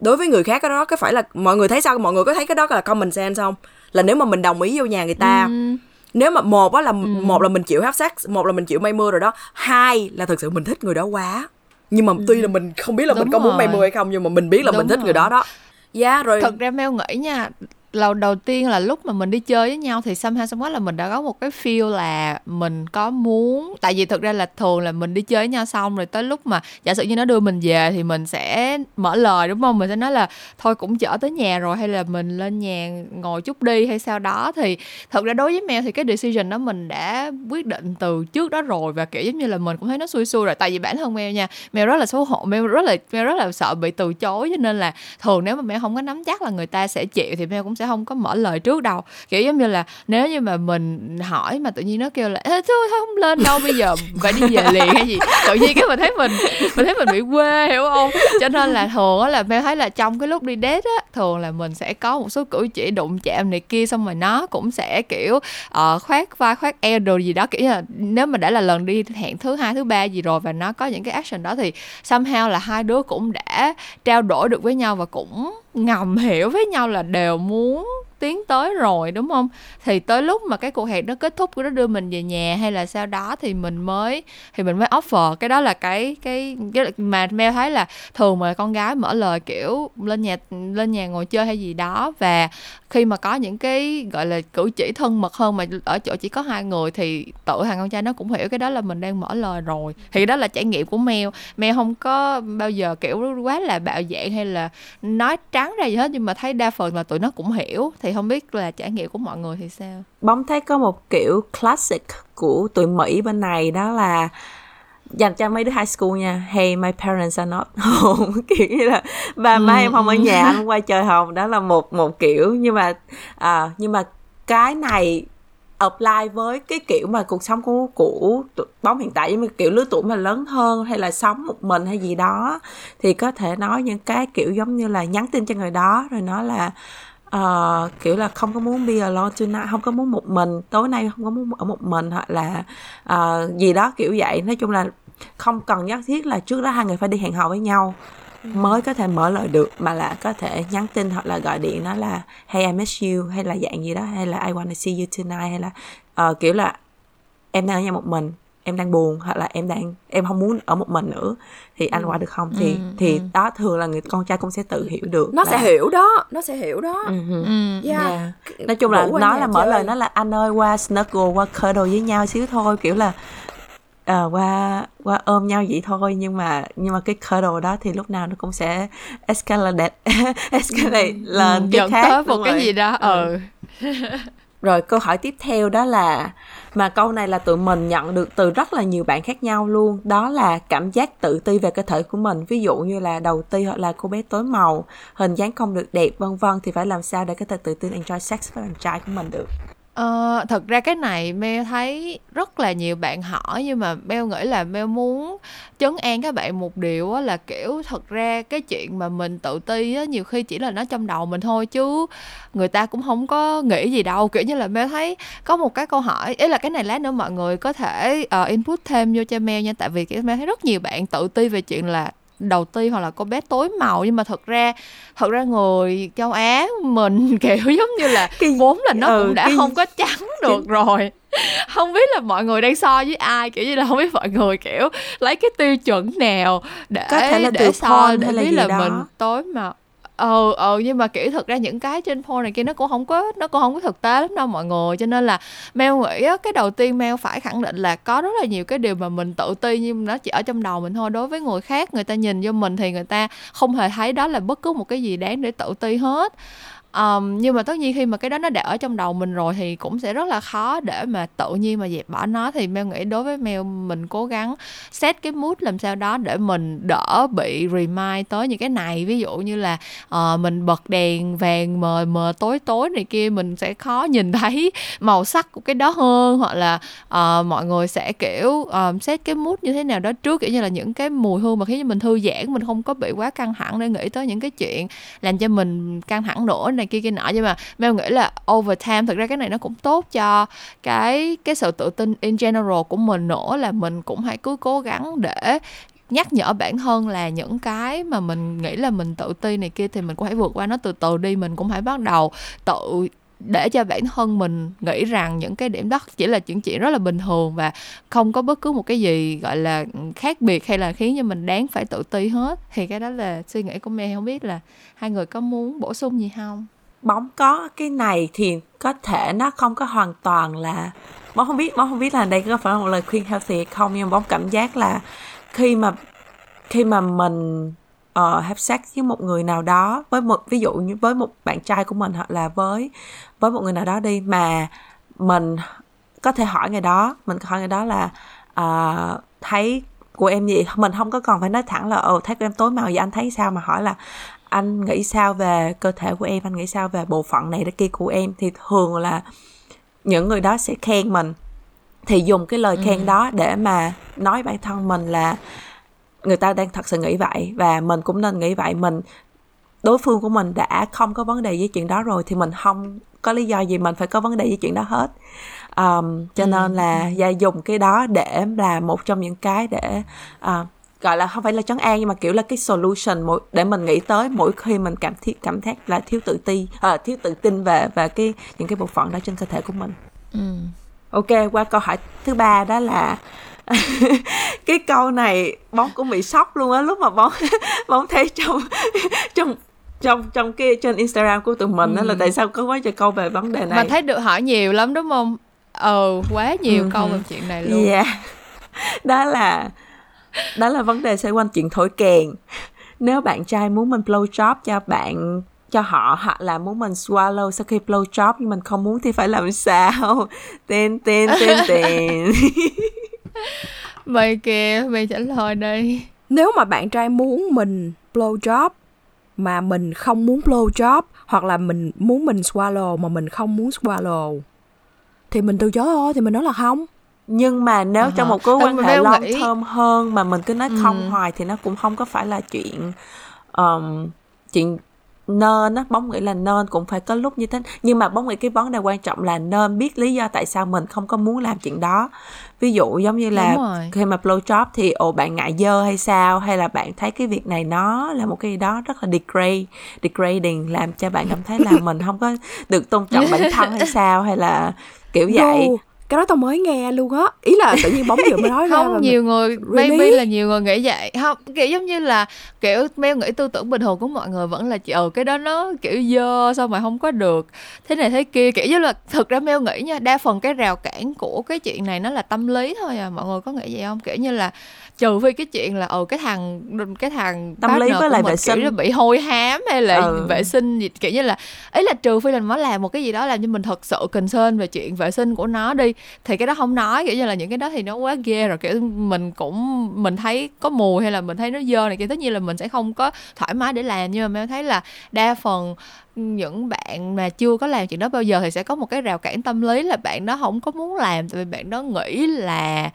đối với người khác cái đó có phải là mọi người thấy sao mọi người có thấy cái đó là common sense không là nếu mà mình đồng ý vô nhà người ta ừ. nếu mà một á là ừ. một là mình chịu have sex một là mình chịu may mưa rồi đó hai là thực sự mình thích người đó quá nhưng mà ừ. tuy là mình không biết là Đúng mình có rồi. muốn may mưa hay không nhưng mà mình biết là Đúng mình thích rồi. người đó đó dạ yeah, rồi thật ra meo nghĩ nha lần đầu tiên là lúc mà mình đi chơi với nhau thì somehow somewhat là mình đã có một cái feel là mình có muốn, tại vì thực ra là thường là mình đi chơi với nhau xong rồi tới lúc mà giả sử như nó đưa mình về thì mình sẽ mở lời, đúng không? Mình sẽ nói là thôi cũng chở tới nhà rồi, hay là mình lên nhà ngồi chút đi, hay sao đó. Thì thực ra đối với mèo thì cái decision đó mình đã quyết định từ trước đó rồi và, kiểu, giống như là mình cũng thấy nó xui xui rồi. Tại vì bản thân mèo nha mèo rất là xấu hổ mèo rất là mèo rất là sợ bị từ chối cho nên là thường nếu mà mèo không có nắm chắc là người ta sẽ chịu thì mèo cũng sẽ không có mở lời trước đâu. Kiểu giống như là nếu như mà mình hỏi mà tự nhiên nó kêu là thôi không lên đâu bây giờ phải đi về liền hay gì? Tự nhiên cái mình thấy mình mình thấy mình bị quê hiểu không? Cho nên là thường á là mẹ thấy là trong cái lúc đi date á thường là mình sẽ có một số cử chỉ đụng chạm này kia xong rồi nó cũng sẽ kiểu ờ, uh, khoát vai khoát eo đồ gì đó kiểu như là nếu mà đã là lần đi hẹn thứ hai thứ ba gì rồi và nó có những cái action đó thì somehow là hai đứa cũng đã trao đổi được với nhau và cũng ngầm hiểu với nhau là đều muốn tiến tới rồi đúng không? Thì tới lúc mà cái cuộc hẹn nó kết thúc nó đưa mình về nhà hay là sau đó thì mình mới thì mình mới offer. Cái đó là cái cái, cái mà Mel thấy là thường mà con gái mở lời kiểu lên nhà lên nhà ngồi chơi hay gì đó và khi mà có những cái gọi là cử chỉ thân mật hơn mà ở chỗ chỉ có hai người thì tự thằng con trai nó cũng hiểu cái đó là mình đang mở lời rồi. Thì đó là trải nghiệm của mèo mèo không có bao giờ kiểu quá là bạo dạn hay là nói trắng ra gì hết nhưng mà thấy đa phần là tụi nó cũng hiểu. Thì không biết là trải nghiệm của mọi người thì sao? Bóng thấy có một kiểu classic của tụi mỹ bên này đó là dành cho mấy đứa high school nha. Hey my parents are not home. Kiểu như là ba má em không ở nhà anh quay chơi hồng đó là một một kiểu. Nhưng mà à, nhưng mà cái này apply với cái kiểu mà cuộc sống của của bóng hiện tại với kiểu lứa tuổi mà lớn hơn hay là sống một mình hay gì đó thì có thể nói những cái kiểu giống như là nhắn tin cho người đó rồi nói là uh, kiểu là không có muốn be alone tonight không có muốn một mình tối nay không có muốn ở một mình hoặc là uh, gì đó kiểu vậy. Nói chung là không cần nhất thiết là trước đó hai người phải đi hẹn hò với nhau mới có thể mở lời được mà là có thể nhắn tin hoặc là gọi điện nó là hey I miss you hay là dạng gì đó hay là I wanna see you tonight hay là uh, kiểu là em đang ở nhà một mình em đang buồn hoặc là em đang em không muốn ở một mình nữa thì anh ừ. qua được không thì ừ, thì ừ. đó thường là người con trai cũng sẽ tự hiểu được nó là... sẽ hiểu đó nó sẽ hiểu đó ừ, ừ. ừ yeah. yeah. nói chung là nó là mở chơi. lời nó là anh ơi qua snuggle qua cuddle với nhau xíu thôi kiểu là uh, qua qua ôm nhau vậy thôi nhưng mà nhưng mà cái cuddle đó thì lúc nào nó cũng sẽ escalate escalate ừ. lên ừ, cái khác tới một cái gì đó ừ. ừ. rồi câu hỏi tiếp theo đó là mà câu này là tụi mình nhận được từ rất là nhiều bạn khác nhau luôn. Đó là cảm giác tự ti về cơ thể của mình. Ví dụ như là đầu ti hoặc là cô bé tối màu, hình dáng không được đẹp, vân vân, thì phải làm sao để có thể tự tin enjoy sex với bạn trai của mình được? Ờ, thật ra cái này Mel thấy rất là nhiều bạn hỏi nhưng mà Mel nghĩ là Mel muốn chấn an các bạn một điều á là kiểu thật ra cái chuyện mà mình tự ti á nhiều khi chỉ là nó trong đầu mình thôi chứ người ta cũng không có nghĩ gì đâu. Kiểu như là Mel thấy có một cái câu hỏi ý là cái này lát nữa mọi người có thể uh, input thêm vô cho Mel nha tại vì Mel thấy rất nhiều bạn tự ti về chuyện là đầu ti hoặc là cô bé tối màu nhưng mà thật ra thật ra người châu Á mình kiểu giống như là cái, vốn là nó ừ, cũng đã cái, không có trắng được cái... rồi. Không biết là mọi người đang so với ai kiểu như là không biết mọi người kiểu lấy cái tiêu chuẩn nào để có thể là để so để biết là, là mình tối màu ờ ờ nhưng mà kiểu thực ra những cái trên phone này kia nó cũng không có nó cũng không có thực tế lắm đâu mọi người. Cho nên là Mel nghĩ á, cái đầu tiên Mel phải khẳng định là có rất là nhiều cái điều mà mình tự ti nhưng nó chỉ ở trong đầu mình thôi. Đối với người khác người ta nhìn vô mình thì người ta không hề thấy đó là bất cứ một cái gì đáng để tự ti hết um, nhưng mà tất nhiên khi mà cái đó nó đã ở trong đầu mình rồi thì cũng sẽ rất là khó để mà tự nhiên mà dẹp bỏ nó. Thì mèo nghĩ đối với mèo mình cố gắng set cái mood làm sao đó để mình đỡ bị remind tới những cái này. Ví dụ như là uh, mình bật đèn vàng mờ mờ tối tối này kia mình sẽ khó nhìn thấy màu sắc của cái đó hơn. Hoặc là uh, mọi người sẽ kiểu um, set cái mood như thế nào đó trước kiểu như là những cái mùi hương mà khiến cho mình thư giãn mình không có bị quá căng thẳng để nghĩ tới những cái chuyện làm cho mình căng thẳng nữa này kia kia nọ. Nhưng mà Mel nghĩ là over time thực ra cái này nó cũng tốt cho cái cái sự tự tin in general của mình nữa, là mình cũng hãy cứ cố gắng để nhắc nhở bản thân là những cái mà mình nghĩ là mình tự ti này kia thì mình cũng hãy vượt qua nó từ từ đi. Mình cũng hãy bắt đầu tự để cho bản thân mình nghĩ rằng những cái điểm đó chỉ là những chuyện rất là bình thường và không có bất cứ một cái gì, gọi là, khác biệt hay là khiến cho mình đáng phải tự ti hết. Thì cái đó là suy nghĩ của mẹ không biết là hai người có muốn bổ sung gì không? Bóng có cái này thì có thể nó không có hoàn toàn là, bóng không biết, bóng không biết là đây có phải là một lời khuyên healthy hay không, nhưng bóng cảm giác là khi mà khi mà mình uh, have sex với một người nào đó với một ví dụ như với một bạn trai của mình hoặc là với với một người nào đó đi mà mình có thể hỏi người đó mình hỏi người đó là uh, thấy của em gì? Mình không có còn phải nói thẳng là ồ thấy của em tối màu vậy anh thấy sao? Mà hỏi là anh nghĩ sao về cơ thể của em? Anh nghĩ sao về bộ phận này đó kia của em? Thì thường là những người đó sẽ khen mình. Thì dùng cái lời khen ừ. đó để mà nói bản thân mình là người ta đang thật sự nghĩ vậy và mình cũng nên nghĩ vậy mình đối phương của mình đã không có vấn đề với chuyện đó rồi thì mình không có lý do gì mình phải có vấn đề với chuyện đó hết um, cho ừ. nên là gia dùng cái đó để là một trong những cái để uh, gọi là không phải là trấn an nhưng mà kiểu là cái solution mỗi để mình nghĩ tới mỗi khi mình cảm thấy cảm thấy là thiếu tự ti à, thiếu tự tin về về cái những cái bộ phận đó trên cơ thể của mình ừ. ok qua câu hỏi thứ ba đó là cái câu này bóng cũng bị sốc luôn á lúc mà bóng bóng thấy trong trong trong trong cái trên Instagram của tụi mình ừ. là tại sao có quá trời câu về vấn đề này mà thấy được hỏi nhiều lắm đúng không ừ quá nhiều ừ. câu về chuyện này luôn yeah. đó là đó là vấn đề xoay quanh chuyện thổi kèn nếu bạn trai muốn mình blow job cho bạn cho họ hoặc là muốn mình swallow sau khi blow job nhưng mình không muốn thì phải làm sao tên tên tên tên mày kìa mày trả lời đây nếu mà bạn trai muốn mình blow job mà mình không muốn blow job hoặc là mình muốn mình swallow mà mình không muốn swallow thì mình từ chối thôi thì mình nói là không nhưng mà nếu uh-huh. trong một cái quan hệ long nghĩ... term hơn mà mình cứ nói không ừ. hoài thì nó cũng không có phải là chuyện um, chuyện nên á bóng nghĩ là nên cũng phải có lúc như thế. Nhưng mà bóng nghĩ cái vấn đề quan trọng là nên biết lý do tại sao mình không có muốn làm chuyện đó. Ví dụ giống như là khi mà blow job thì ồ bạn ngại dơ hay sao? Hay là bạn thấy cái việc này nó là một cái gì đó rất là degrade degrading làm cho bạn cảm thấy là mình không có được tôn trọng bản thân hay sao? Hay là kiểu vậy. no cái đó tao mới nghe luôn á. Ý là tự nhiên bóng vừa mới nói ra không nhiều người really? maybe là nhiều người nghĩ vậy. Không kiểu giống như là kiểu meo nghĩ tư tưởng bình thường của mọi người vẫn là ừ cái đó nó kiểu dơ sao mà không có được thế này thế kia. Kiểu như là thực ra meo nghĩ nha đa phần cái rào cản của cái chuyện này nó là tâm lý thôi à. Mọi người có nghĩ vậy không? Kiểu như là trừ phi cái chuyện là ừ cái thằng cái thằng tâm lý với lại vệ sinh. kiểu bị hôi hám hay là ừ. vệ sinh gì kiểu như là ý là trừ phi là nó làm một cái gì đó làm cho mình thật sự concern về chuyện vệ sinh của nó đi thì cái đó không nói. Kiểu như là những cái đó thì nó quá ghê rồi kiểu mình cũng mình thấy có mùi hay là mình thấy nó dơ này kia tất nhiên là mình sẽ không có thoải mái để làm. Nhưng mà em thấy là đa phần những bạn mà chưa có làm chuyện đó bao giờ thì sẽ có một cái rào cản tâm lý là bạn đó không có muốn làm tại vì bạn đó nghĩ là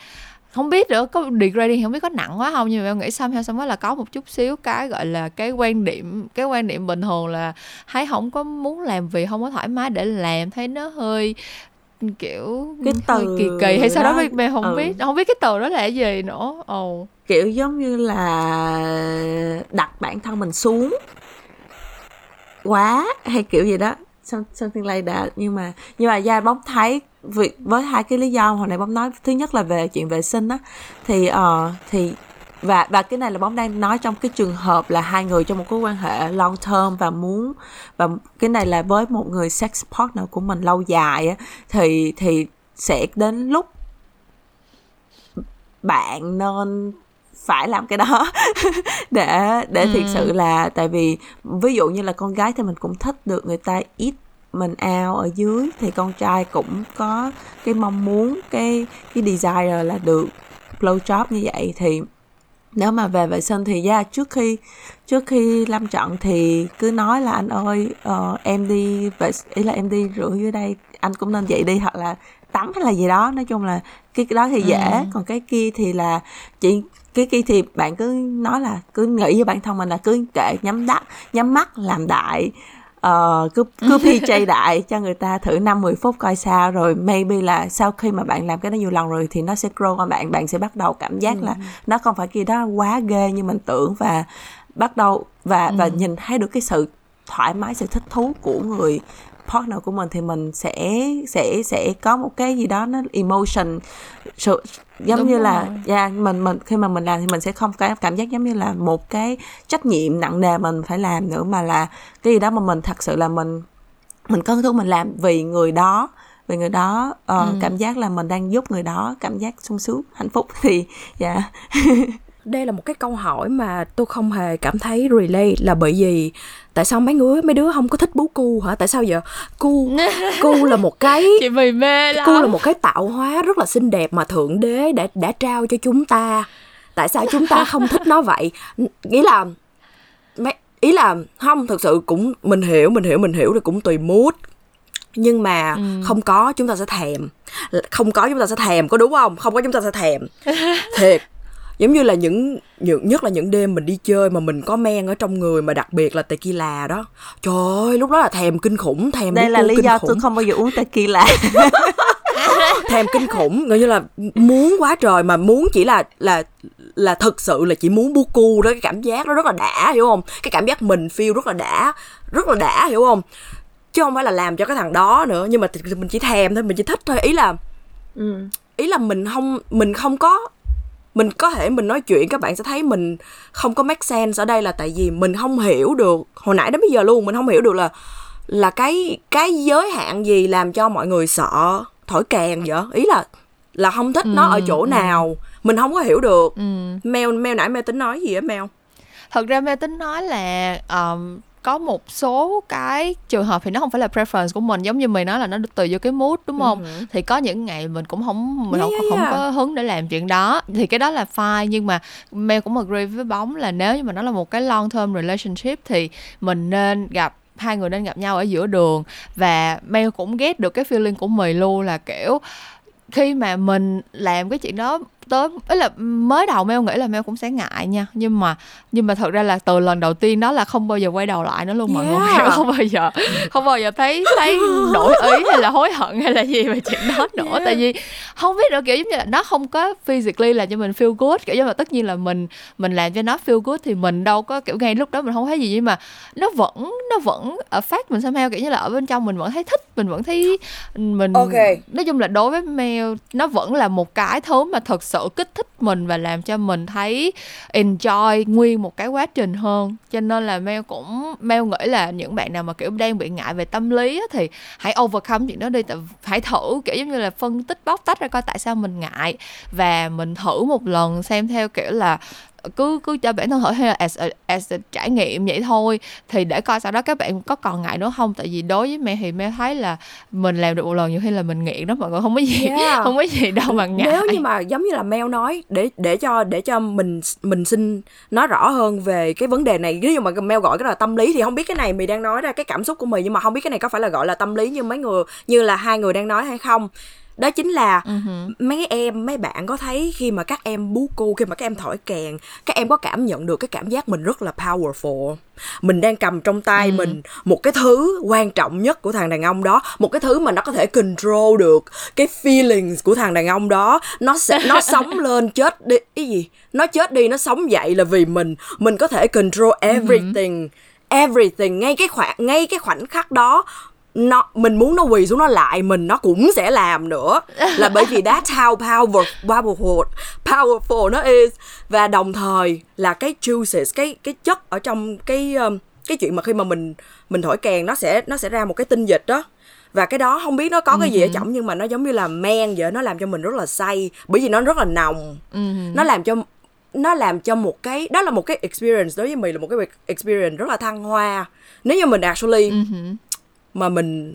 không biết nữa có degrading không biết có nặng quá không nhưng mà em nghĩ xong xong là có một chút xíu cái gọi là cái quan điểm cái quan điểm bình thường là thấy không có muốn làm vì không có thoải mái để làm thấy nó hơi kiểu cái từ hơi kỳ kỳ hay sao đó mẹ không ừ. biết không biết cái từ đó là gì nữa ồ oh. kiểu giống như là đặt bản thân mình xuống quá hay kiểu gì đó something like that. Nhưng mà nhưng mà gia bóng thấy việc với hai cái lý do hồi nãy bóng nói thứ nhất là về chuyện vệ sinh á thì uh, thì và và cái này là bóng đang nói trong cái trường hợp là hai người trong một mối quan hệ long term và muốn và cái này là với một người sex partner của mình lâu dài á thì thì sẽ đến lúc bạn nên phải làm cái đó để để ừ. thiệt sự là tại vì ví dụ như là con gái thì mình cũng thích được người ta ít mình ao ở dưới thì con trai cũng có cái mong muốn cái cái desire là được blow job như vậy thì nếu mà về vệ sinh thì ra yeah, trước khi trước khi lâm trận thì cứ nói là anh ơi uh, em đi vệ ý là em đi rửa dưới đây anh cũng nên dậy đi hoặc là tắm hay là gì đó nói chung là cái, cái đó thì dễ ừ. còn cái kia thì là chị cái kia thì bạn cứ nói là cứ nghĩ với bản thân mình là cứ kệ nhắm đắt nhắm mắt làm đại uh, cứ cứ PJ đại cho người ta thử 5 10 phút coi sao rồi maybe là sau khi mà bạn làm cái đó nhiều lần rồi thì nó sẽ grow qua bạn bạn sẽ bắt đầu cảm giác ừ. là nó không phải kia đó quá ghê như mình tưởng và bắt đầu và ừ. và nhìn thấy được cái sự thoải mái sự thích thú của người partner của mình thì mình sẽ sẽ sẽ có một cái gì đó nó emotion sự giống Đúng như rồi. là yeah, dạ, mình mình khi mà mình làm thì mình sẽ không có cảm giác giống như là một cái trách nhiệm nặng nề mình phải làm nữa mà là cái gì đó mà mình thật sự là mình mình có thứ mình làm vì người đó vì người đó uh, ừ. cảm giác là mình đang giúp người đó cảm giác sung sướng hạnh phúc thì dạ yeah. đây là một cái câu hỏi mà tôi không hề cảm thấy relate là bởi vì tại sao mấy người mấy đứa không có thích bú cu hả? Tại sao vậy? Cu cu là một cái chị mày mê lắm. cu là một cái tạo hóa rất là xinh đẹp mà thượng đế đã đã trao cho chúng ta. Tại sao chúng ta không thích nó vậy? Nghĩa là mấy ý là không thực sự cũng mình hiểu mình hiểu mình hiểu thì cũng tùy mood. Nhưng mà ừ. không có chúng ta sẽ thèm. Không có chúng ta sẽ thèm có đúng không? Không có chúng ta sẽ thèm. Thiệt giống như là những những nhất là những đêm mình đi chơi mà mình có men ở trong người mà đặc biệt là tequila đó. Trời ơi lúc đó là thèm kinh khủng thèm đây là lý do khủng. tôi không bao giờ uống tequila. Thèm kinh khủng gọi như là muốn quá trời mà muốn chỉ là là là thực sự là chỉ muốn bu cu đó cái cảm giác nó rất là đã hiểu không? Cái cảm giác mình feel rất là đã rất là đã hiểu không? Chứ không phải là làm cho cái thằng đó nữa nhưng mà mình chỉ thèm thôi mình chỉ thích thôi. Ý là ừ. ý là mình không mình không có mình có thể mình nói chuyện các bạn sẽ thấy mình không có make sense ở đây là tại vì mình không hiểu được. Hồi nãy đến bây giờ luôn mình không hiểu được là là cái cái giới hạn gì làm cho mọi người sợ thổi kèn vậy? Ý là là không thích ừ, nó ở chỗ ừ. nào. Mình không có hiểu được. Ừ. mèo mèo nãy mèo tính nói gì á mèo thật ra mèo tính nói là um, có một số cái trường hợp thì nó không phải là preference của mình giống như mày nói là nó tùy vô cái mood đúng không? uh-huh. thì có những ngày mình cũng không mình yeah, không, yeah, không có hứng để làm chuyện đó. Thì cái đó là fine nhưng mà Mel cũng agree với bóng là nếu như mà nó là một cái long term relationship thì mình nên gặp hai người nên gặp nhau ở giữa đường. Và Mel cũng ghét được cái feeling của mày luôn là kiểu khi mà mình làm cái chuyện đó tới ấy là mới đầu Mel nghĩ là Mel cũng sẽ ngại nha nhưng mà nhưng mà thật ra là từ lần đầu tiên đó là không bao giờ quay đầu lại nữa luôn mọi yeah. người không bao giờ không bao giờ thấy thấy đổi ý hay là hối hận hay là gì về chuyện đó nữa yeah. tại vì không biết nữa kiểu giống như là nó không có physically là cho mình feel good kiểu như là tất nhiên là mình mình làm cho nó feel good thì mình đâu có kiểu ngay lúc đó mình không thấy gì nhưng mà nó vẫn nó vẫn ở phát mình somehow kiểu như là ở bên trong mình vẫn thấy thích mình vẫn thấy mình okay. nói chung là đối với Mel nó vẫn là một cái thứ mà thật sự sự kích thích mình và làm cho mình thấy enjoy nguyên một cái quá trình hơn. Cho nên là Mel cũng Mel nghĩ là những bạn nào mà kiểu đang bị ngại về tâm lý á, thì hãy overcome chuyện đó đi hãy thử kiểu giống như là phân tích bóc tách ra coi tại sao mình ngại và mình thử một lần xem theo kiểu là cứ cứ cho bản thân thử hay là as a, as a trải nghiệm vậy thôi. Thì để coi sau đó các bạn có còn ngại nữa không? Tại vì đối với mẹ thì mẹ thấy là mình làm được một lần nhiều khi là mình nghiện đó mọi người không có gì yeah. không có gì đâu mà ngại. nếu như mà giống như là Mel nói để để cho để cho mình mình xin nói rõ hơn về cái vấn đề này. Nếu như mà Mel gọi cái là tâm lý thì không biết cái này mày đang nói ra cái cảm xúc của mình nhưng mà không biết cái này có phải là gọi là tâm lý như mấy người như là hai người đang nói hay không đó chính là uh-huh. mấy em mấy bạn có thấy khi mà các em bú cu khi mà các em thổi kèn các em có cảm nhận được cái cảm giác mình rất là powerful. Mình đang cầm trong tay uh-huh. mình một cái thứ quan trọng nhất của thằng đàn ông đó một cái thứ mà nó có thể control được cái feelings của thằng đàn ông đó. Nó sẽ nó sống lên chết đi cái gì? Nó chết đi nó sống dậy là vì mình. Mình có thể control everything uh-huh everything ngay cái khoảng ngay cái khoảnh khắc đó nó mình muốn nó quỳ xuống nó lại mình nó cũng sẽ làm nữa. Là bởi vì that's how power, powerful powerful nó is. Và đồng thời là cái juices cái cái chất ở trong cái um, cái chuyện mà khi mà mình mình thổi kèn nó sẽ nó sẽ ra một cái tinh dịch đó. Và cái đó không biết nó có cái gì ở trong nhưng mà nó giống như là men vậy nó làm cho mình rất là say. Bởi vì nó rất là nồng. Nó làm cho nó làm cho một cái đó là một cái experience. Đối với mình là một cái experience rất là thăng hoa. Nếu như mình actually uh-huh mà mình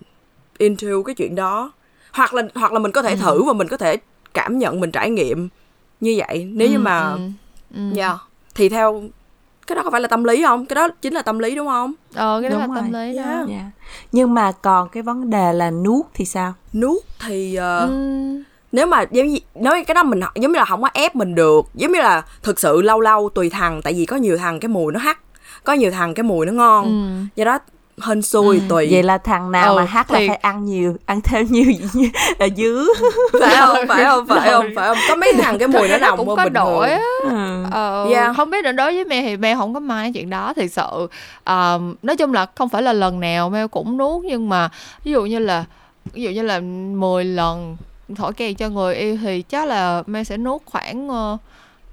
into cái chuyện đó hoặc là hoặc là mình có thể ừ. thử và mình có thể cảm nhận mình trải nghiệm như vậy nếu ừ, như mà ừ. Ừ. Yeah, thì theo cái đó có phải là tâm lý không cái đó chính là tâm lý đúng không ờ cái đó đúng là rồi. tâm lý đó yeah. Yeah. nhưng mà còn cái vấn đề là nuốt thì sao nuốt thì uh, ừ. nếu mà giống như nói cái đó mình giống như là không có ép mình được giống như là thực sự lâu lâu tùy thằng tại vì có nhiều thằng cái mùi nó hắt có nhiều thằng cái mùi nó ngon ừ. do đó hên xui ừ. tùy. vậy là thằng nào ừ, mà hát thì... là phải ăn nhiều ăn thêm nhiều ở dứ phải không? Phải không? Phải không? Phải không? Có mấy thằng cái mùi nó nồng cũng có đổi á. Ừ. ờ, yeah. không biết là đối với mẹ thì mẹ không có mai chuyện đó thì sợ uh, nói chung là không phải là lần nào mẹ cũng nuốt nhưng mà ví dụ như là ví dụ như là 10 lần thổi kèn cho người yêu thì chắc là mẹ sẽ nuốt khoảng uh,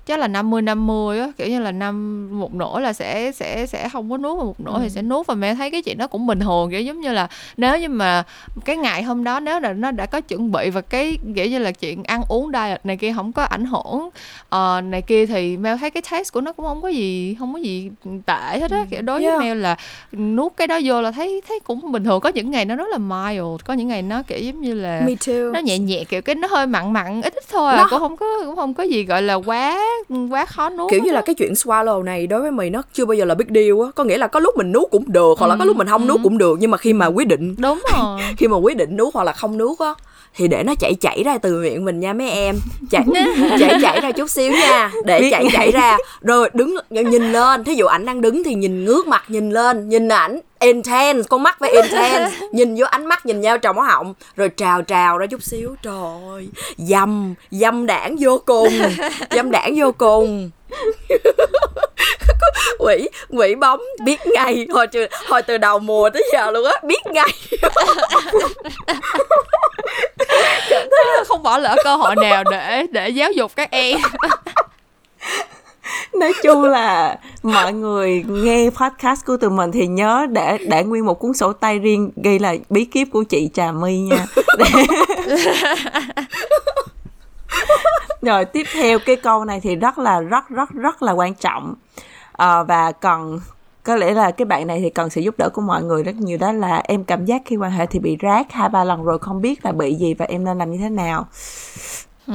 chắc là 50 50 á kiểu như là năm một nửa là sẽ sẽ sẽ không có nuốt và một nửa ừ. thì sẽ nuốt và mẹ thấy cái chuyện đó cũng bình thường kiểu giống như là nếu như mà cái ngày hôm đó nếu là nó đã có chuẩn bị và cái kiểu như là chuyện ăn uống diet này kia không có ảnh hưởng uh, này kia thì Mel thấy cái taste của nó cũng không có gì không có gì tệ hết á ừ. kiểu đối yeah. với Mel là nuốt cái đó vô là thấy thấy cũng bình thường có những ngày nó rất là mild có những ngày nó kiểu giống như là Me too. nó nhẹ nhẹ kiểu cái nó hơi mặn mặn ít ít thôi à. nó... cũng không có cũng không có gì gọi là quá quá khó nuốt kiểu như là cái chuyện swallow này đối với mày nó chưa bao giờ là big deal á. Có nghĩa là có lúc mình nuốt cũng được hoặc là có lúc mình không ừ. nuốt cũng được nhưng mà khi mà quyết định đúng rồi. khi mà quyết định nuốt hoặc là không nuốt á thì để nó chảy chảy ra từ miệng mình nha mấy em. Chảy chảy chảy ra chút xíu nha. Để chảy chảy ra. Rồi đứng nhìn lên. Thí dụ ảnh đang đứng thì nhìn ngước mặt nhìn lên. Nhìn ảnh intense. Con mắt với intense. Nhìn vô ánh mắt nhìn nhau trong họng. Rồi trào trào ra chút xíu. Trời ơi. Dâm dâm đảng vô cùng. Dâm đảng vô cùng. Quỷ quỷ bóng. Biết ngay. Hồi từ hồi từ đầu mùa tới giờ luôn á. Biết ngay bỏ lỡ cơ hội nào để để giáo dục các em. Nói chung là mọi người nghe podcast của tụi mình thì nhớ để để nguyên một cuốn sổ tay riêng ghi là bí kíp của chị trà my nha. Rồi tiếp theo cái câu này thì rất là rất rất rất là quan trọng. À, và cần có lẽ là cái bạn này thì cần sự giúp đỡ của mọi người rất nhiều đó là em cảm giác khi quan hệ thì bị rác hai ba lần rồi không biết là bị gì và em nên làm như thế nào. Ừ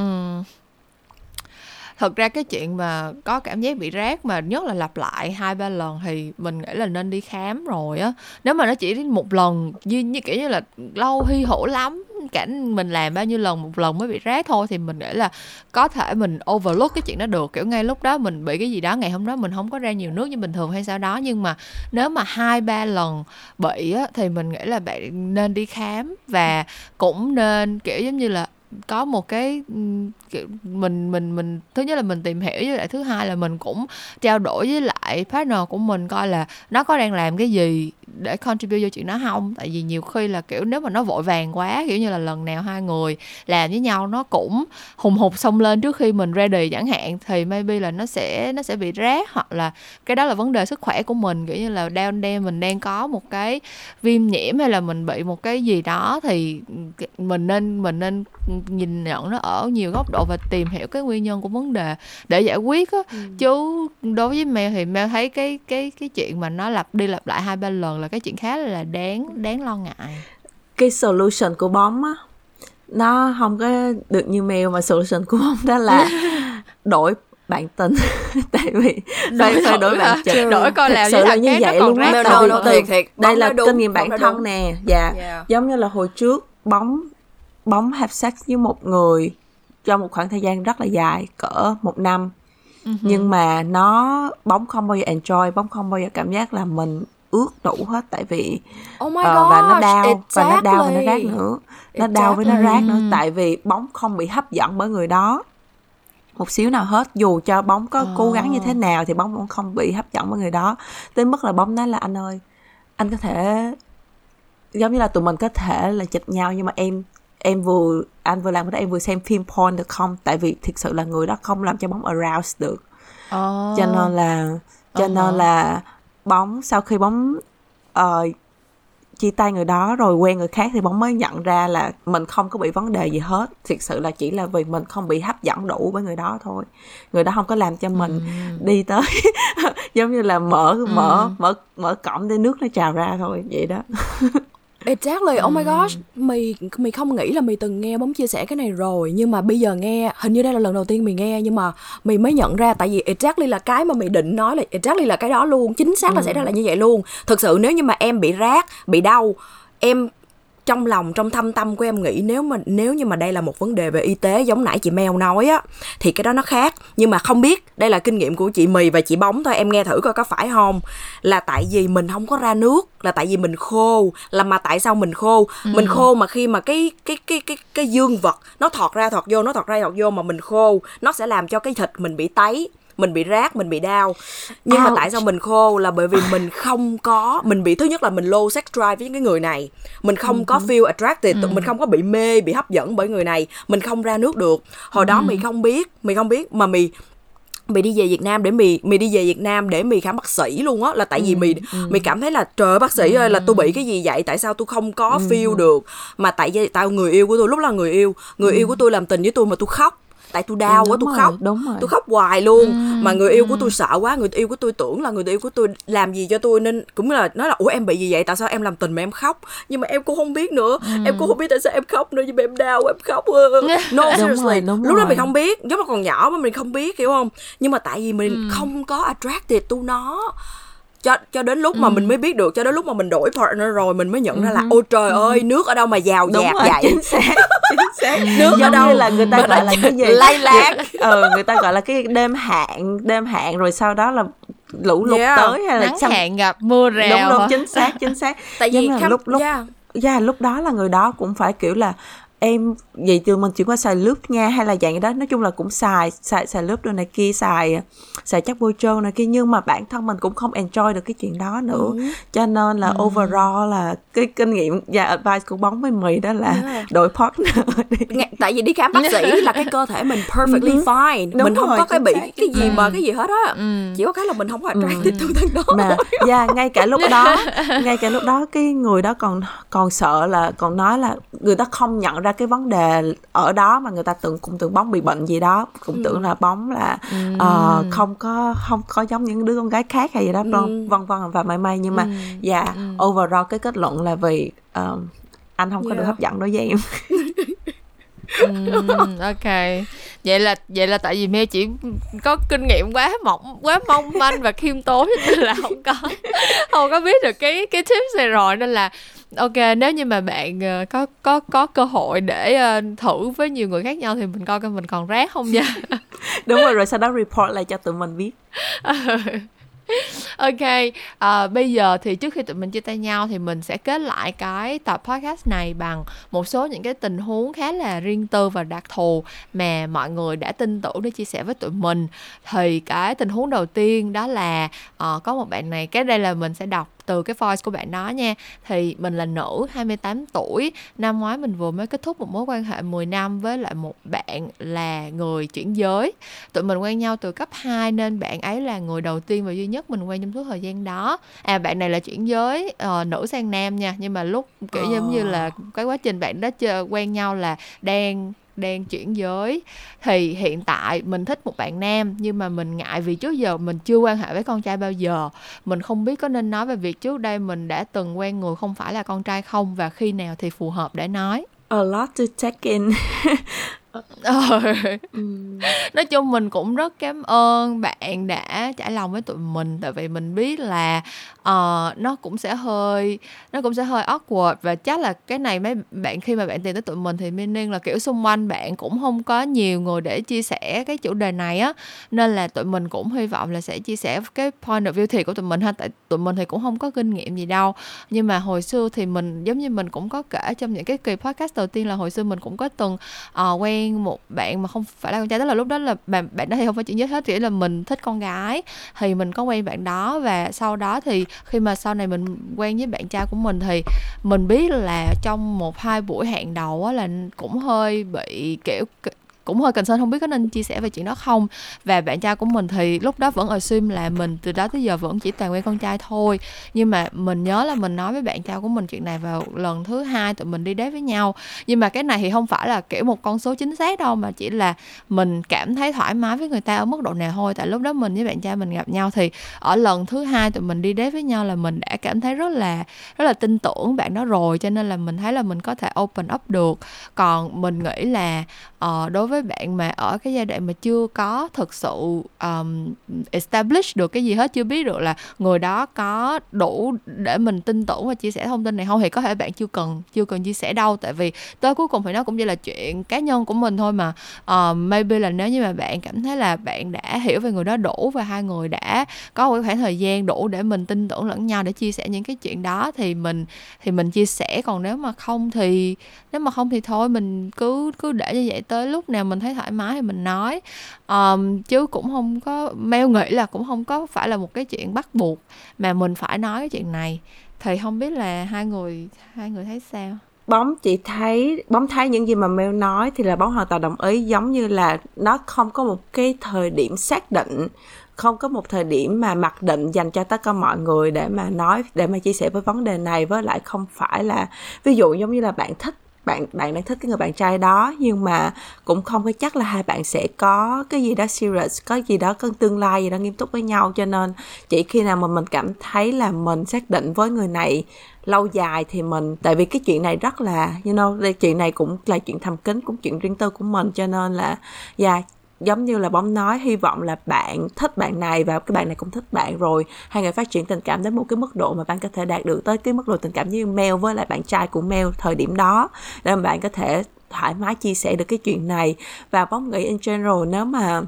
thật ra cái chuyện mà có cảm giác bị rác mà nhất là lặp lại hai ba lần thì mình nghĩ là nên đi khám rồi á. Nếu mà nó chỉ đến một lần như như kiểu như là lâu hy hữu lắm cảnh mình làm bao nhiêu lần một lần mới bị rác thôi thì mình nghĩ là có thể mình overlook cái chuyện đó được. Kiểu ngay lúc đó mình bị cái gì đó ngày hôm đó mình không có ra nhiều nước như bình thường hay sao đó nhưng mà nếu mà hai ba lần bị á, thì mình nghĩ là bạn nên đi khám và cũng nên kiểu giống như là có một cái mình mình mình, thứ nhất là mình tìm hiểu với lại thứ hai là mình cũng trao đổi với lại partner của mình coi là nó có đang làm cái gì để contribute vô chuyện đó không? Tại vì nhiều khi là, kiểu, nếu mà nó vội vàng quá, kiểu như là lần nào hai người làm với nhau nó cũng hùng hục xông lên trước khi mình ready chẳng hạn, thì maybe là nó sẽ nó sẽ bị rác hoặc là cái đó là vấn đề sức khỏe của mình. Kiểu như là down there mình đang có một cái viêm nhiễm hay là mình bị một cái gì đó thì ừ, mình nên mình nên nhìn nhận nó ở nhiều góc độ và tìm hiểu cái nguyên nhân của vấn đề để giải quyết á. Ừ. chứ đối với Mel thì Mel thấy cái cái cái chuyện mà nó lặp đi lặp lại hai ba lần là cái chuyện khá là đáng đáng lo ngại. Cái solution của bóng á nó không có được như mail mà solution của bóng đó là đổi bạn tình. Tại vì phải phải đổi bạn trực đổi coi là sự là như vậy luôn á. đâu. đâu thiệt thiệt. đây là kinh nghiệm bản thân nè. Dạ yeah. giống như là hồi trước bóng bóng have sex với một người trong một khoảng thời gian rất là dài cỡ một năm uh-huh. nhưng mà nó bóng không bao giờ enjoy bóng không bao giờ cảm giác là mình ướt đủ hết tại vì oh my uh, gosh, và nó đau exactly. và nó đau và nó rát nữa nó exactly. đau với nó rát nữa tại vì bóng không bị hấp dẫn bởi người đó một xíu nào hết dù cho bóng có oh. cố gắng như thế nào thì bóng cũng không bị hấp dẫn bởi người đó tới mức là bóng nói là anh ơi anh có thể giống như là tụi mình có thể là chịch nhau nhưng mà em em vừa anh vừa làm cái đó em vừa xem phim porn được không tại vì thực sự là người đó không làm cho bóng arouse được oh. cho nên là cho uh-huh. nên là bóng sau khi bóng uh, chia tay người đó rồi quen người khác thì bóng mới nhận ra là mình không có bị vấn đề gì hết thực sự là chỉ là vì mình không bị hấp dẫn đủ với người đó thôi người đó không có làm cho mình ừ. đi tới giống như là mở mở ừ. mở mở cổng để nước nó trào ra thôi vậy đó Exactly, oh my gosh, mày mày không nghĩ là mày từng nghe bóng chia sẻ cái này rồi nhưng mà bây giờ nghe, hình như đây là lần đầu tiên mày nghe nhưng mà mày mới nhận ra tại vì exactly là cái mà mày định nói là exactly là cái đó luôn, chính xác là ừ. xảy ra là như vậy luôn. Thực sự nếu như mà em bị rác, bị đau, em trong lòng trong thâm tâm của em nghĩ nếu mà nếu như mà đây là một vấn đề về y tế giống nãy chị Mel nói á thì cái đó nó khác. Nhưng mà không biết đây là kinh nghiệm của chị mì và chị bóng thôi em nghe thử coi có phải không? Là tại vì mình không có ra nước là tại vì mình khô là mà tại sao mình khô? Ừ. mình khô mà khi mà cái cái cái cái cái dương vật nó thọt ra thọt vô nó thọt ra thọt vô mà mình khô nó sẽ làm cho cái thịt mình bị tấy mình bị rác mình bị đau nhưng Ouch. mà tại sao mình khô là bởi vì mình không có mình bị thứ nhất là mình low sex drive với những cái người này mình không uh-huh. có ừ. feel attracted uh-huh. mình không có bị mê bị hấp dẫn bởi người này mình không ra nước được hồi uh-huh. đó mày không biết mày không biết mà mày mày đi về Việt Nam để mày mày đi về Việt Nam để mày khám bác sĩ luôn á là tại vì mày ừ. mày cảm thấy là trời bác sĩ ơi là tôi bị cái gì vậy tại sao tôi không có feel được mà tại vì tao người yêu của tôi lúc là người yêu người yêu của tôi làm tình với tôi mà tôi khóc tại tôi đau quá tôi khóc. đúng rồi. tôi khóc hoài luôn. Ừ, mà người yêu ừ. của tôi sợ quá người yêu của tôi tưởng là người yêu của tôi làm gì cho tôi nên cũng là nói là ủa em bị gì vậy? Tại sao em làm tình mà em khóc? Nhưng mà em cũng không biết nữa. Ừ. em cũng không biết tại sao em khóc nữa nhưng mà em đau em khóc no seriously. rồi, đúng lúc đó mình không biết giống là còn nhỏ mà mình không biết hiểu không? Nhưng mà tại vì mình ừ. không có attracted to nó cho cho đến lúc mà ừ. mình mới biết được cho đến lúc mà mình đổi partner rồi mình mới nhận ừ. ra là ừ. ôi trời ừ. ơi nước ở đâu mà giàu Đúng dạt rồi, vậy chính xác chính xác nước Giống ở đâu như là người ta mà gọi là cái gì lay lan ừ người ta gọi là cái đêm hạn đêm hạn rồi sau đó là lũ lụt yeah. tới hay là nắng xong... hạn gặp mưa rào đúng đúng chính xác chính xác tại vì khắp... lúc lúc yeah. yeah, lúc đó là người đó cũng phải kiểu là em vậy từ mình chuyển qua xài lướt nha hay là dạng đó nói chung là cũng xài xài xài lướt đồ này kia xài xài chắc bôi trơn này kia nhưng mà bản thân mình cũng không enjoy được cái chuyện đó nữa ừ. cho nên là ừ. overall là cái kinh nghiệm và advice của bóng với mì đó là yeah. đổi partner tại vì đi khám bác sĩ là cái cơ thể mình perfectly ừ. fine Đúng mình không rồi, có cái bị cái gì mà cái gì hết á ừ. chỉ có cái là mình không có attracted ừ. thân đó mà yeah, ngay cả lúc đó ngay cả lúc đó cái người đó còn còn sợ là còn nói là người ta không nhận ra cái vấn đề ở đó mà người ta tưởng cũng tưởng bóng bị bệnh gì đó cũng ừ. tưởng là bóng là ừ. uh, không có không có giống những đứa con gái khác hay gì đó ừ. vân vân và may may nhưng mà ừ. dạ yeah, ừ. overall cái kết luận là vì uh, anh không có yeah. được hấp dẫn đối với em um, ok vậy là vậy là tại vì mẹ chỉ có kinh nghiệm quá mỏng quá mong manh và khiêm tốn nên là không có không có biết được cái cái tips này rồi nên là ok nếu như mà bạn uh, có có có cơ hội để uh, thử với nhiều người khác nhau thì mình coi coi mình còn rác không nha. Đúng rồi rồi sau đó report lại cho tụi mình biết. Ok à, bây giờ thì trước khi tụi mình chia tay nhau thì mình sẽ kết lại cái tập podcast này bằng một số những cái tình huống khá là riêng tư và đặc thù mà mọi người đã tin tưởng để chia sẻ với tụi mình. Thì cái tình huống đầu tiên đó là uh, có một bạn này cái đây là mình sẽ đọc từ cái voice của bạn đó nha. Thì mình là nữ 28 tuổi. Năm ngoái mình vừa mới kết thúc một mối quan hệ 10 năm với lại một bạn là người chuyển giới. Tụi mình quen nhau từ cấp 2 nên bạn ấy là người đầu tiên và duy nhất mình quen trong suốt thời gian đó. À bạn này là chuyển giới uh, nữ sang nam nha. Nhưng mà lúc kiểu giống như là cái quá trình bạn đó chơi quen nhau là đang đang chuyển giới. Thì hiện tại mình thích một bạn nam, nhưng mà mình ngại vì trước giờ mình chưa quan hệ với con trai bao giờ. Mình không biết có nên nói về việc trước đây mình đã từng quen người không phải là con trai không, và khi nào thì phù hợp để nói. A lot to take in. ờ. nói chung mình cũng rất cảm ơn bạn đã trải lòng với tụi mình tại vì mình biết là uh, nó cũng sẽ hơi nó cũng sẽ hơi awkward và chắc là cái này mấy bạn khi mà bạn tìm tới tụi mình thì meaning là kiểu xung quanh bạn cũng không có nhiều người để chia sẻ cái chủ đề này á. Nên là tụi mình cũng hy vọng là sẽ chia sẻ cái point of view thiệt của tụi mình ha tại tụi mình thì cũng không có kinh nghiệm gì đâu. Nhưng mà hồi xưa thì mình giống như mình cũng có kể trong những cái kỳ podcast đầu tiên là hồi xưa mình cũng có từng uh, quen một bạn mà không phải là con trai, tức là lúc đó là bạn bạn đó thì không phải chuyện giới hết, chỉ là mình thích con gái, thì mình có quen bạn đó và sau đó thì khi mà sau này mình quen với bạn trai của mình thì mình biết là trong một hai buổi hẹn đầu á là cũng hơi bị, kiểu cũng hơi concern không biết có nên chia sẻ về chuyện đó không? Và bạn trai của mình thì lúc đó vẫn assume là mình từ đó tới giờ vẫn chỉ toàn quen con trai thôi. Nhưng mà mình nhớ là mình nói với bạn trai của mình chuyện này vào lần thứ hai tụi mình đi đến với nhau. Nhưng mà cái này thì không phải là kiểu một con số chính xác đâu mà chỉ là mình cảm thấy thoải mái với người ta ở mức độ nào thôi. Tại lúc đó mình với bạn trai mình gặp nhau thì ở lần thứ hai tụi mình đi đến với nhau là mình đã cảm thấy rất là rất là tin tưởng bạn đó rồi. Cho nên là mình thấy là mình có thể open up được. Còn mình nghĩ là uh, đối với với bạn mà ở cái giai đoạn mà chưa có thực sự um, establish được cái gì hết chưa biết được là người đó có đủ để mình tin tưởng và chia sẻ thông tin này không thì có thể bạn chưa cần chưa cần chia sẻ đâu. Tại vì tới cuối cùng thì nó cũng chỉ là chuyện cá nhân của mình thôi mà. Uh, maybe là nếu như mà bạn cảm thấy là bạn đã hiểu về người đó đủ và hai người đã có một khoảng thời gian đủ để mình tin tưởng lẫn nhau để chia sẻ những cái chuyện đó thì mình thì mình chia sẻ. Còn nếu mà không thì nếu mà không thì thôi mình cứ cứ để như vậy tới lúc nào mình thấy thoải mái thì mình nói. Um, chứ cũng không có meo nghĩ là cũng không có phải là một cái chuyện bắt buộc mà mình phải nói cái chuyện này. Thì không biết là hai người hai người thấy sao? Bóng chỉ thấy bóng thấy những gì mà Mel nói thì là bóng hoàn toàn đồng ý giống như là nó không có một cái thời điểm xác định không có một thời điểm mà mặc định dành cho tất cả mọi người để mà nói để mà chia sẻ với vấn đề này với lại không phải là ví dụ giống như là bạn thích bạn bạn đang thích cái người bạn trai đó, nhưng mà cũng không có chắc là hai bạn sẽ có cái gì đó serious, có gì đó có tương lai gì đó nghiêm túc với nhau. Cho nên chỉ khi nào mà mình cảm thấy là mình xác định với người này lâu dài thì mình, tại vì cái chuyện này rất là, you know chuyện này cũng là chuyện thầm kín, cũng chuyện riêng tư của mình. Cho nên là, yeah giống như là bóng nói, hy vọng là bạn thích bạn này và cái bạn này cũng thích bạn rồi. Hai người phát triển tình cảm đến một cái mức độ mà bạn có thể đạt được tới cái mức độ tình cảm như Mel với lại bạn trai của Mel thời điểm đó. Để mà bạn có thể thoải mái chia sẻ được cái chuyện này. Và bóng nghĩ in general, nếu mà,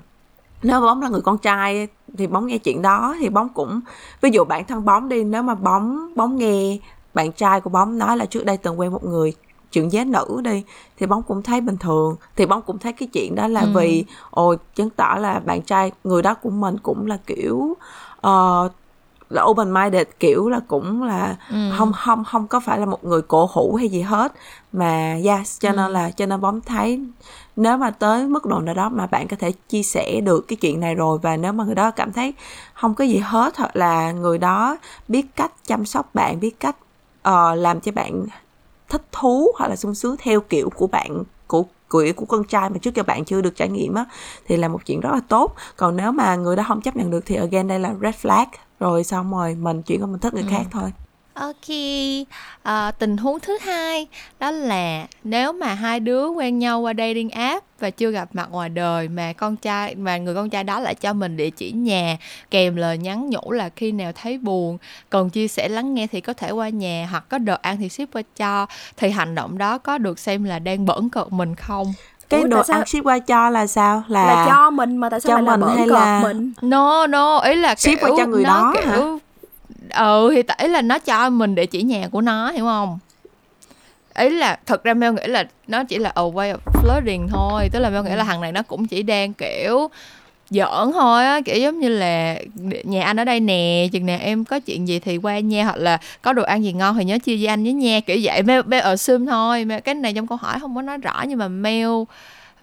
nếu bóng là người con trai thì bóng nghe chuyện đó, thì bóng cũng, ví dụ bản thân bóng đi, nếu mà bóng bóng nghe bạn trai của bóng nói là trước đây từng quen một người chuyện giá nữ đi thì bóng cũng thấy bình thường thì bóng cũng thấy cái chuyện đó là ừ. vì ôi chứng tỏ là bạn trai người đó của mình cũng là kiểu uh, là open minded kiểu là cũng là ừ. không không không có phải là một người cổ hủ hay gì hết mà yes cho ừ. nên là cho nên bóng thấy nếu mà tới mức độ nào đó mà bạn có thể chia sẻ được cái chuyện này rồi và nếu mà người đó cảm thấy không có gì hết hoặc là người đó biết cách chăm sóc bạn biết cách uh, làm cho bạn thích thú hoặc là sung sướng theo kiểu của bạn của của của con trai mà trước giờ bạn chưa được trải nghiệm á thì là một chuyện rất là tốt. Còn nếu mà người đó không chấp nhận được thì again đây là red flag. Rồi xong rồi mình chuyển qua mình thích người ừ. khác thôi Ok, à, tình huống thứ hai đó là nếu mà hai đứa quen nhau qua dating app và chưa gặp mặt ngoài đời mà con trai mà người con trai đó lại cho mình địa chỉ nhà kèm lời nhắn nhủ là khi nào thấy buồn cần chia sẻ lắng nghe thì có thể qua nhà hoặc có đồ ăn thì ship qua cho thì hành động đó có được xem là đang bẩn cợt mình không? cái Ủa, đồ ăn ship qua cho là sao là, là cho mình mà tại sao cho lại mình là hay là mình no no ý là ship qua cho người đó kiểu hả? Ừ thì tại là nó cho mình địa chỉ nhà của nó hiểu không ý là thật ra Mel nghĩ là nó chỉ là a way of flirting thôi tức là Mel nghĩ là ừ. thằng này nó cũng chỉ đang kiểu giỡn thôi á kiểu giống như là nhà anh ở đây nè chừng nào em có chuyện gì thì qua nha hoặc là có đồ ăn gì ngon thì nhớ chia với anh với nha kiểu vậy Mel, Mel assume thôi cái này trong câu hỏi không có nói rõ nhưng mà Mel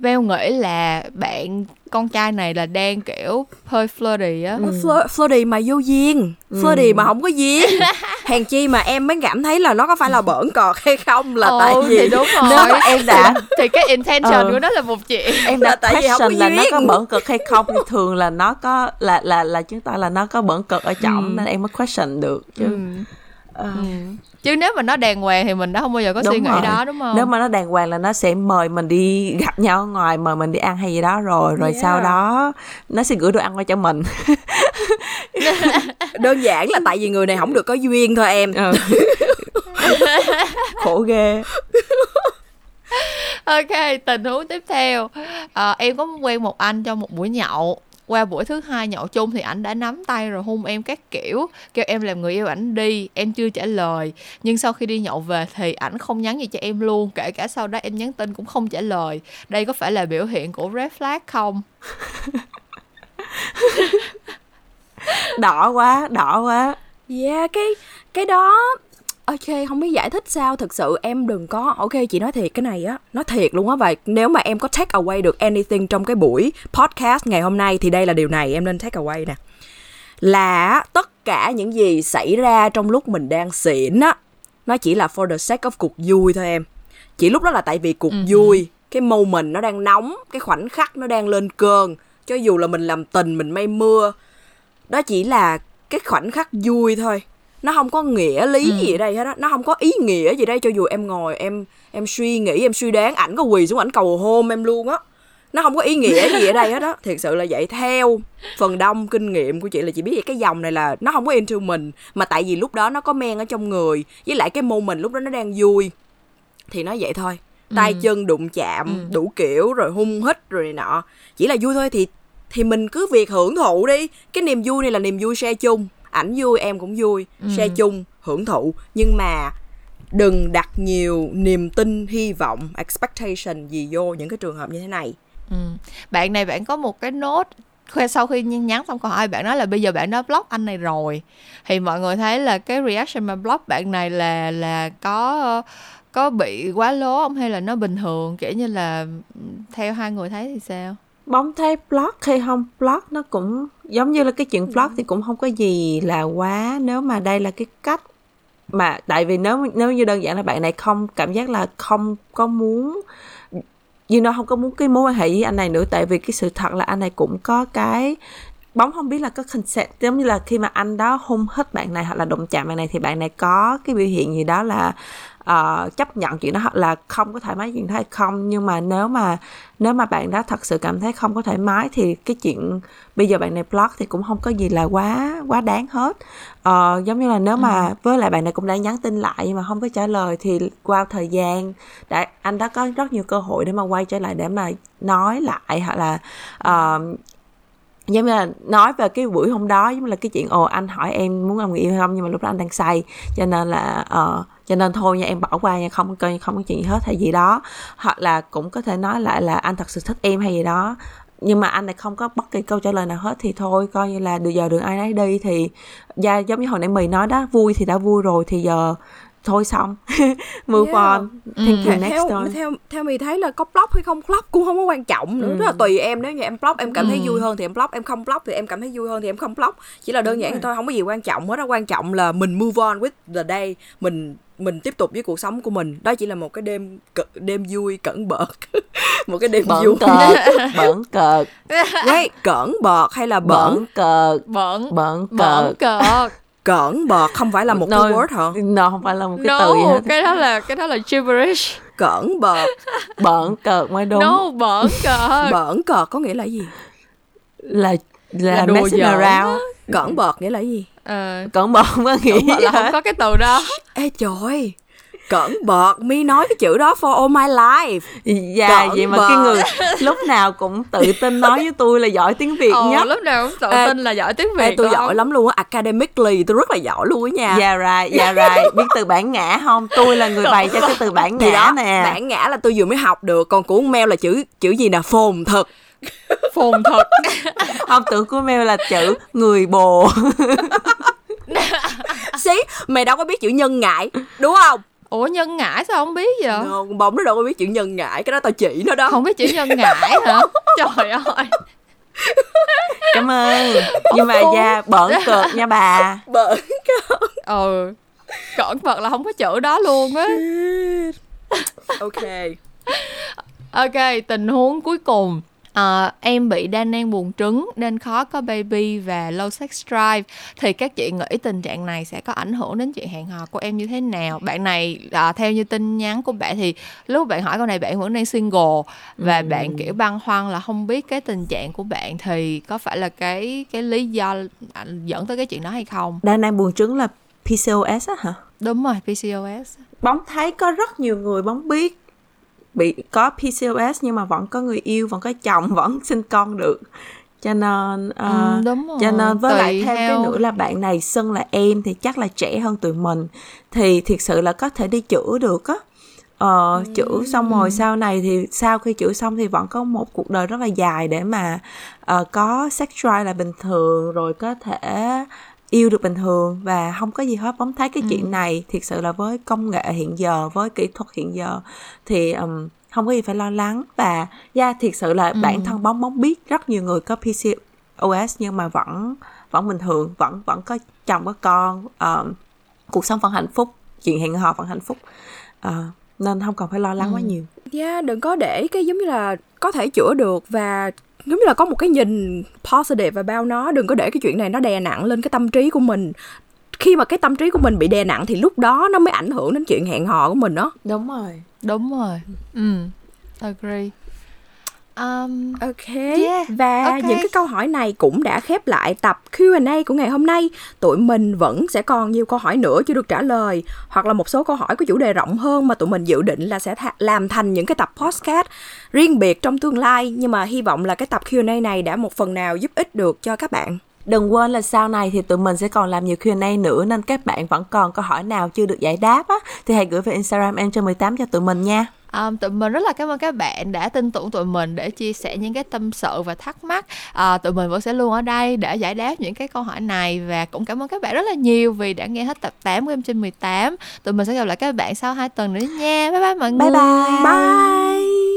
Mel nghĩ là bạn con trai này là đang kiểu hơi flirty á ừ. flirty mà vô duyên ừ. flirty mà không có duyên hàng chi mà em mới cảm thấy là nó có phải là bỡn cọt hay không là ừ, tại vì thì đúng rồi nếu em đã thì cái intention ừ. của nó là một chuyện em đã tại vì không là nó có bẩn cực hay không thì thường là nó có là là là chứng tỏ là nó có bẩn cực ở trọng ừ. nên em mới question được chứ ừ. Uh. Ừ chứ nếu mà nó đàng hoàng thì mình đã không bao giờ có đúng suy nghĩ rồi. đó đúng không nếu mà nó đàng hoàng là nó sẽ mời mình đi gặp nhau ngoài mời mình đi ăn hay gì đó rồi rồi yeah. sau đó nó sẽ gửi đồ ăn qua cho mình đơn giản là tại vì người này không được có duyên thôi em ừ. khổ ghê ok tình huống tiếp theo à, em có quen một anh trong một buổi nhậu qua buổi thứ hai nhậu chung thì ảnh đã nắm tay rồi hôn em các kiểu kêu em làm người yêu ảnh đi em chưa trả lời. Nhưng sau khi đi nhậu về thì ảnh không nhắn gì cho em luôn kể cả sau đó em nhắn tin cũng không trả lời. Đây có phải là biểu hiện của red flag không? Đỏ quá đỏ quá. Yeah cái cái đó ok không biết giải thích sao. Thực sự em đừng có ok chị nói thiệt cái này á nói thiệt luôn á. Và nếu mà em có take away được anything trong cái buổi podcast ngày hôm nay thì đây là điều này em nên take away nè. Là tất cả những gì xảy ra trong lúc mình đang xỉn á nó chỉ là for the sake of cuộc vui thôi em. Chỉ lúc đó là tại vì cuộc uh-huh. vui cái moment nó đang nóng cái khoảnh khắc nó đang lên cơn. Cho dù là mình làm tình mình mây mưa đó chỉ là cái khoảnh khắc vui thôi nó không có nghĩa lý ừ. gì ở đây hết á. Nó không có ý nghĩa gì đây. Cho dù em ngồi em em suy nghĩ em suy đoán ảnh có quỳ xuống ảnh cầu hôn em luôn á. Nó không có ý nghĩa gì ở đây hết á. Thiệt sự là vậy. Theo phần đông kinh nghiệm của chị là chị biết cái dòng này là nó không có into mình mà tại vì lúc đó nó có men ở trong người với lại cái môn mình lúc đó nó đang vui. Thì nó vậy thôi. Tay ừ. chân đụng chạm ừ. đủ kiểu rồi hung hít rồi này nọ. Chỉ là vui thôi thì thì mình cứ việc hưởng thụ đi. Cái niềm vui này là niềm vui share chung ảnh vui em cũng vui ừ. share chung hưởng thụ. Nhưng mà đừng đặt nhiều niềm tin hy vọng expectation gì vô những cái trường hợp như thế này. Ừ. bạn này bạn có một cái nốt sau khi nhắn xong câu hỏi bạn nói là bây giờ bạn đã block anh này rồi. Thì mọi người thấy là cái reaction mà block bạn này là là có có bị quá lố không? Hay là nó bình thường? Kiểu như là theo hai người thấy thì sao bóng thấy block hay không? Block nó cũng giống như là cái chuyện block thì cũng không có gì là quá. Nếu mà đây là cái cách mà tại vì nếu nếu như đơn giản là bạn này không cảm giác là không có muốn như nó không có muốn cái mối quan hệ với anh này nữa. Tại vì cái sự thật là anh này cũng có cái bóng không biết là có consent. Giống như là khi mà anh đó hôn hít bạn này hoặc là đụng chạm bạn này thì bạn này có cái biểu hiện gì đó là uh, chấp nhận chuyện đó hoặc là không có thoải mái chuyện đó hay không nhưng mà nếu mà nếu mà bạn đó thật sự cảm thấy không có thoải mái thì cái chuyện bây giờ bạn này block thì cũng không có gì là quá quá đáng hết uh, giống như là nếu mà ừ. với lại bạn này cũng đã nhắn tin lại nhưng mà không có trả lời thì qua thời gian đã anh đã có rất nhiều cơ hội để mà quay trở lại để mà nói lại hoặc là uh, giống như là nói về cái buổi hôm đó giống như là cái chuyện ồ anh hỏi em muốn làm người yêu hay không nhưng mà lúc đó anh đang say. Cho nên là uh, cho nên thôi nha em bỏ qua nha không coi không có chuyện gì hết hay gì đó. Hoặc là cũng có thể nói lại là anh thật sự thích em hay gì đó nhưng mà anh lại không có bất kỳ câu trả lời nào hết thì thôi coi như là được giờ đường ai nấy đi thì gia giống như hồi nãy mì nói đó vui thì đã vui rồi thì giờ thôi xong. Move yeah. on. Thank ừ. you next theo, time theo theo mì thấy là có block hay không block cũng không có quan trọng nữa. Ừ. rất là tùy em. Nếu như em block em cảm thấy ừ. vui hơn thì em block em không block thì em cảm thấy vui hơn thì em không block chỉ là đơn giản thôi không có gì quan trọng. Hết đó quan trọng là mình move on with the day. Mình mình tiếp tục với cuộc sống của mình. Đó chỉ là một cái đêm đêm vui cẩn bợt một cái đêm bẩn vui. cợt. Bẩn cợt. Wait, cẩn bợt hay là bẩn? Cợt. Bẩn bẩn cợt. cợt cỡn bợt không phải là một no, cái word hả? No không phải là một cái no, từ gì hết. cái đó là cái đó là gibberish. Cỡn bợt bợn cợt mới đúng. No bỡn cợt bỡn cợt có nghĩa là gì? Là là, Là messing giỡn. around. Cỡn bợt nghĩa là gì? Ờ. Cỡn không có nghĩa Cỡn là không có cái từ đó. Ê trời cỡn bợt mi nói cái chữ đó for all my life. Dạ Cỡn vậy mà bợt. cái người lúc nào cũng tự tin nói với tôi là giỏi tiếng việt Ồ, nhất. lúc nào cũng tự Ê, tin là giỏi tiếng Việt ê tôi giỏi không? lắm luôn á academically tôi rất là giỏi luôn á nha. Dạ right dạ right biết từ bản ngã không? Tôi là người bày cho cái từ bản ngã đó nè. bản ngã là tôi vừa mới học được còn của mail là chữ chữ gì nè? Phồn thực. Phồn thật không tưởng của mail là chữ người bồ. Xí mày đâu có biết chữ nhân ngại đúng không ủa nhân ngãi sao không biết vậy? No, con bóng nó đâu có biết chữ nhân ngại cái đó tao chỉ nó đó. Không biết chữ nhân ngãi hả? Trời ơi. Cảm ơn. Nhưng mà da bỡn cợt nha bà. Bợn ừ. Cẩn vật là không có chữ đó luôn á. Ok. Ok tình huống cuối cùng À, em bị đa nang buồng trứng nên khó có baby và low sex drive. Thì các chị nghĩ tình trạng này sẽ có ảnh hưởng đến chuyện hẹn hò của em như thế nào? Bạn này à, theo như tin nhắn của bạn thì lúc bạn hỏi câu này bạn vẫn đang single và Ừ. bạn kiểu băn khoăn là không biết cái tình trạng của bạn thì có phải là cái cái lý do à, dẫn tới cái chuyện đó hay không? Đa năng buồng trứng là PCOS á hả? Đúng rồi PCOS bóng thấy có rất nhiều người bóng biết bị có PCOS nhưng mà vẫn có người yêu vẫn có chồng vẫn sinh con được. Cho nên ờ, Ừ, đúng rồi. cho nên với lại Tùy thêm cái theo- nữa là bạn này xưng là em thì chắc là trẻ hơn tụi mình. Thì thiệt sự là có thể đi chữa được á. Ờ, chữa xong rồi sau này thì sau khi chữa xong thì vẫn có một cuộc đời rất là dài để mà ờ, có sex drive là bình thường rồi có thể yêu được bình thường và không có gì hết. Bóng thấy cái chuyện này thiệt sự là với công nghệ hiện giờ với kỹ thuật hiện giờ thì um, không có gì phải lo lắng. Và yeah, thiệt sự là bản thân bóng bóng biết rất nhiều người có PCOS nhưng mà vẫn vẫn bình thường vẫn vẫn có chồng có con um, cuộc sống vẫn hạnh phúc chuyện hẹn hò vẫn hạnh phúc. Ờ, nên không cần phải lo lắng quá nhiều. Yeah, đừng có để cái giống như là có thể chữa được và giống như là có một cái nhìn positive và bao nó, đừng có để cái chuyện này nó đè nặng lên cái tâm trí của mình. Khi mà cái tâm trí của mình bị đè nặng thì lúc đó nó mới ảnh hưởng đến chuyện hẹn hò của mình đó. Đúng rồi đúng rồi. Ừ agree um, Ok. Yeah, Và ok. những cái câu hỏi này cũng đã khép lại tập Q&A của ngày hôm nay. Tụi mình vẫn sẽ còn nhiều câu hỏi nữa chưa được trả lời hoặc là một số câu hỏi có chủ đề rộng hơn mà tụi mình dự định là sẽ tha- làm thành những cái tập podcast riêng biệt trong tương lai nhưng mà hy vọng là cái tập Q&A này đã một phần nào giúp ích được cho các bạn. Đừng quên là sau này thì tụi mình sẽ còn làm nhiều Q&A nữa nên các bạn vẫn còn câu hỏi nào chưa được giải đáp á thì hãy gửi về Instagram em cho 18 cho tụi mình nha. Um, tụi mình rất là cảm ơn các bạn đã tin tưởng tụi mình để chia sẻ những cái tâm sự và thắc mắc à, tụi mình vẫn sẽ luôn ở đây để giải đáp những cái câu hỏi này và cũng cảm ơn các bạn rất là nhiều vì đã nghe hết tập 8 của em trên 18 tụi mình sẽ gặp lại các bạn sau hai tuần nữa nha bye bye mọi người Bye bye. Bye.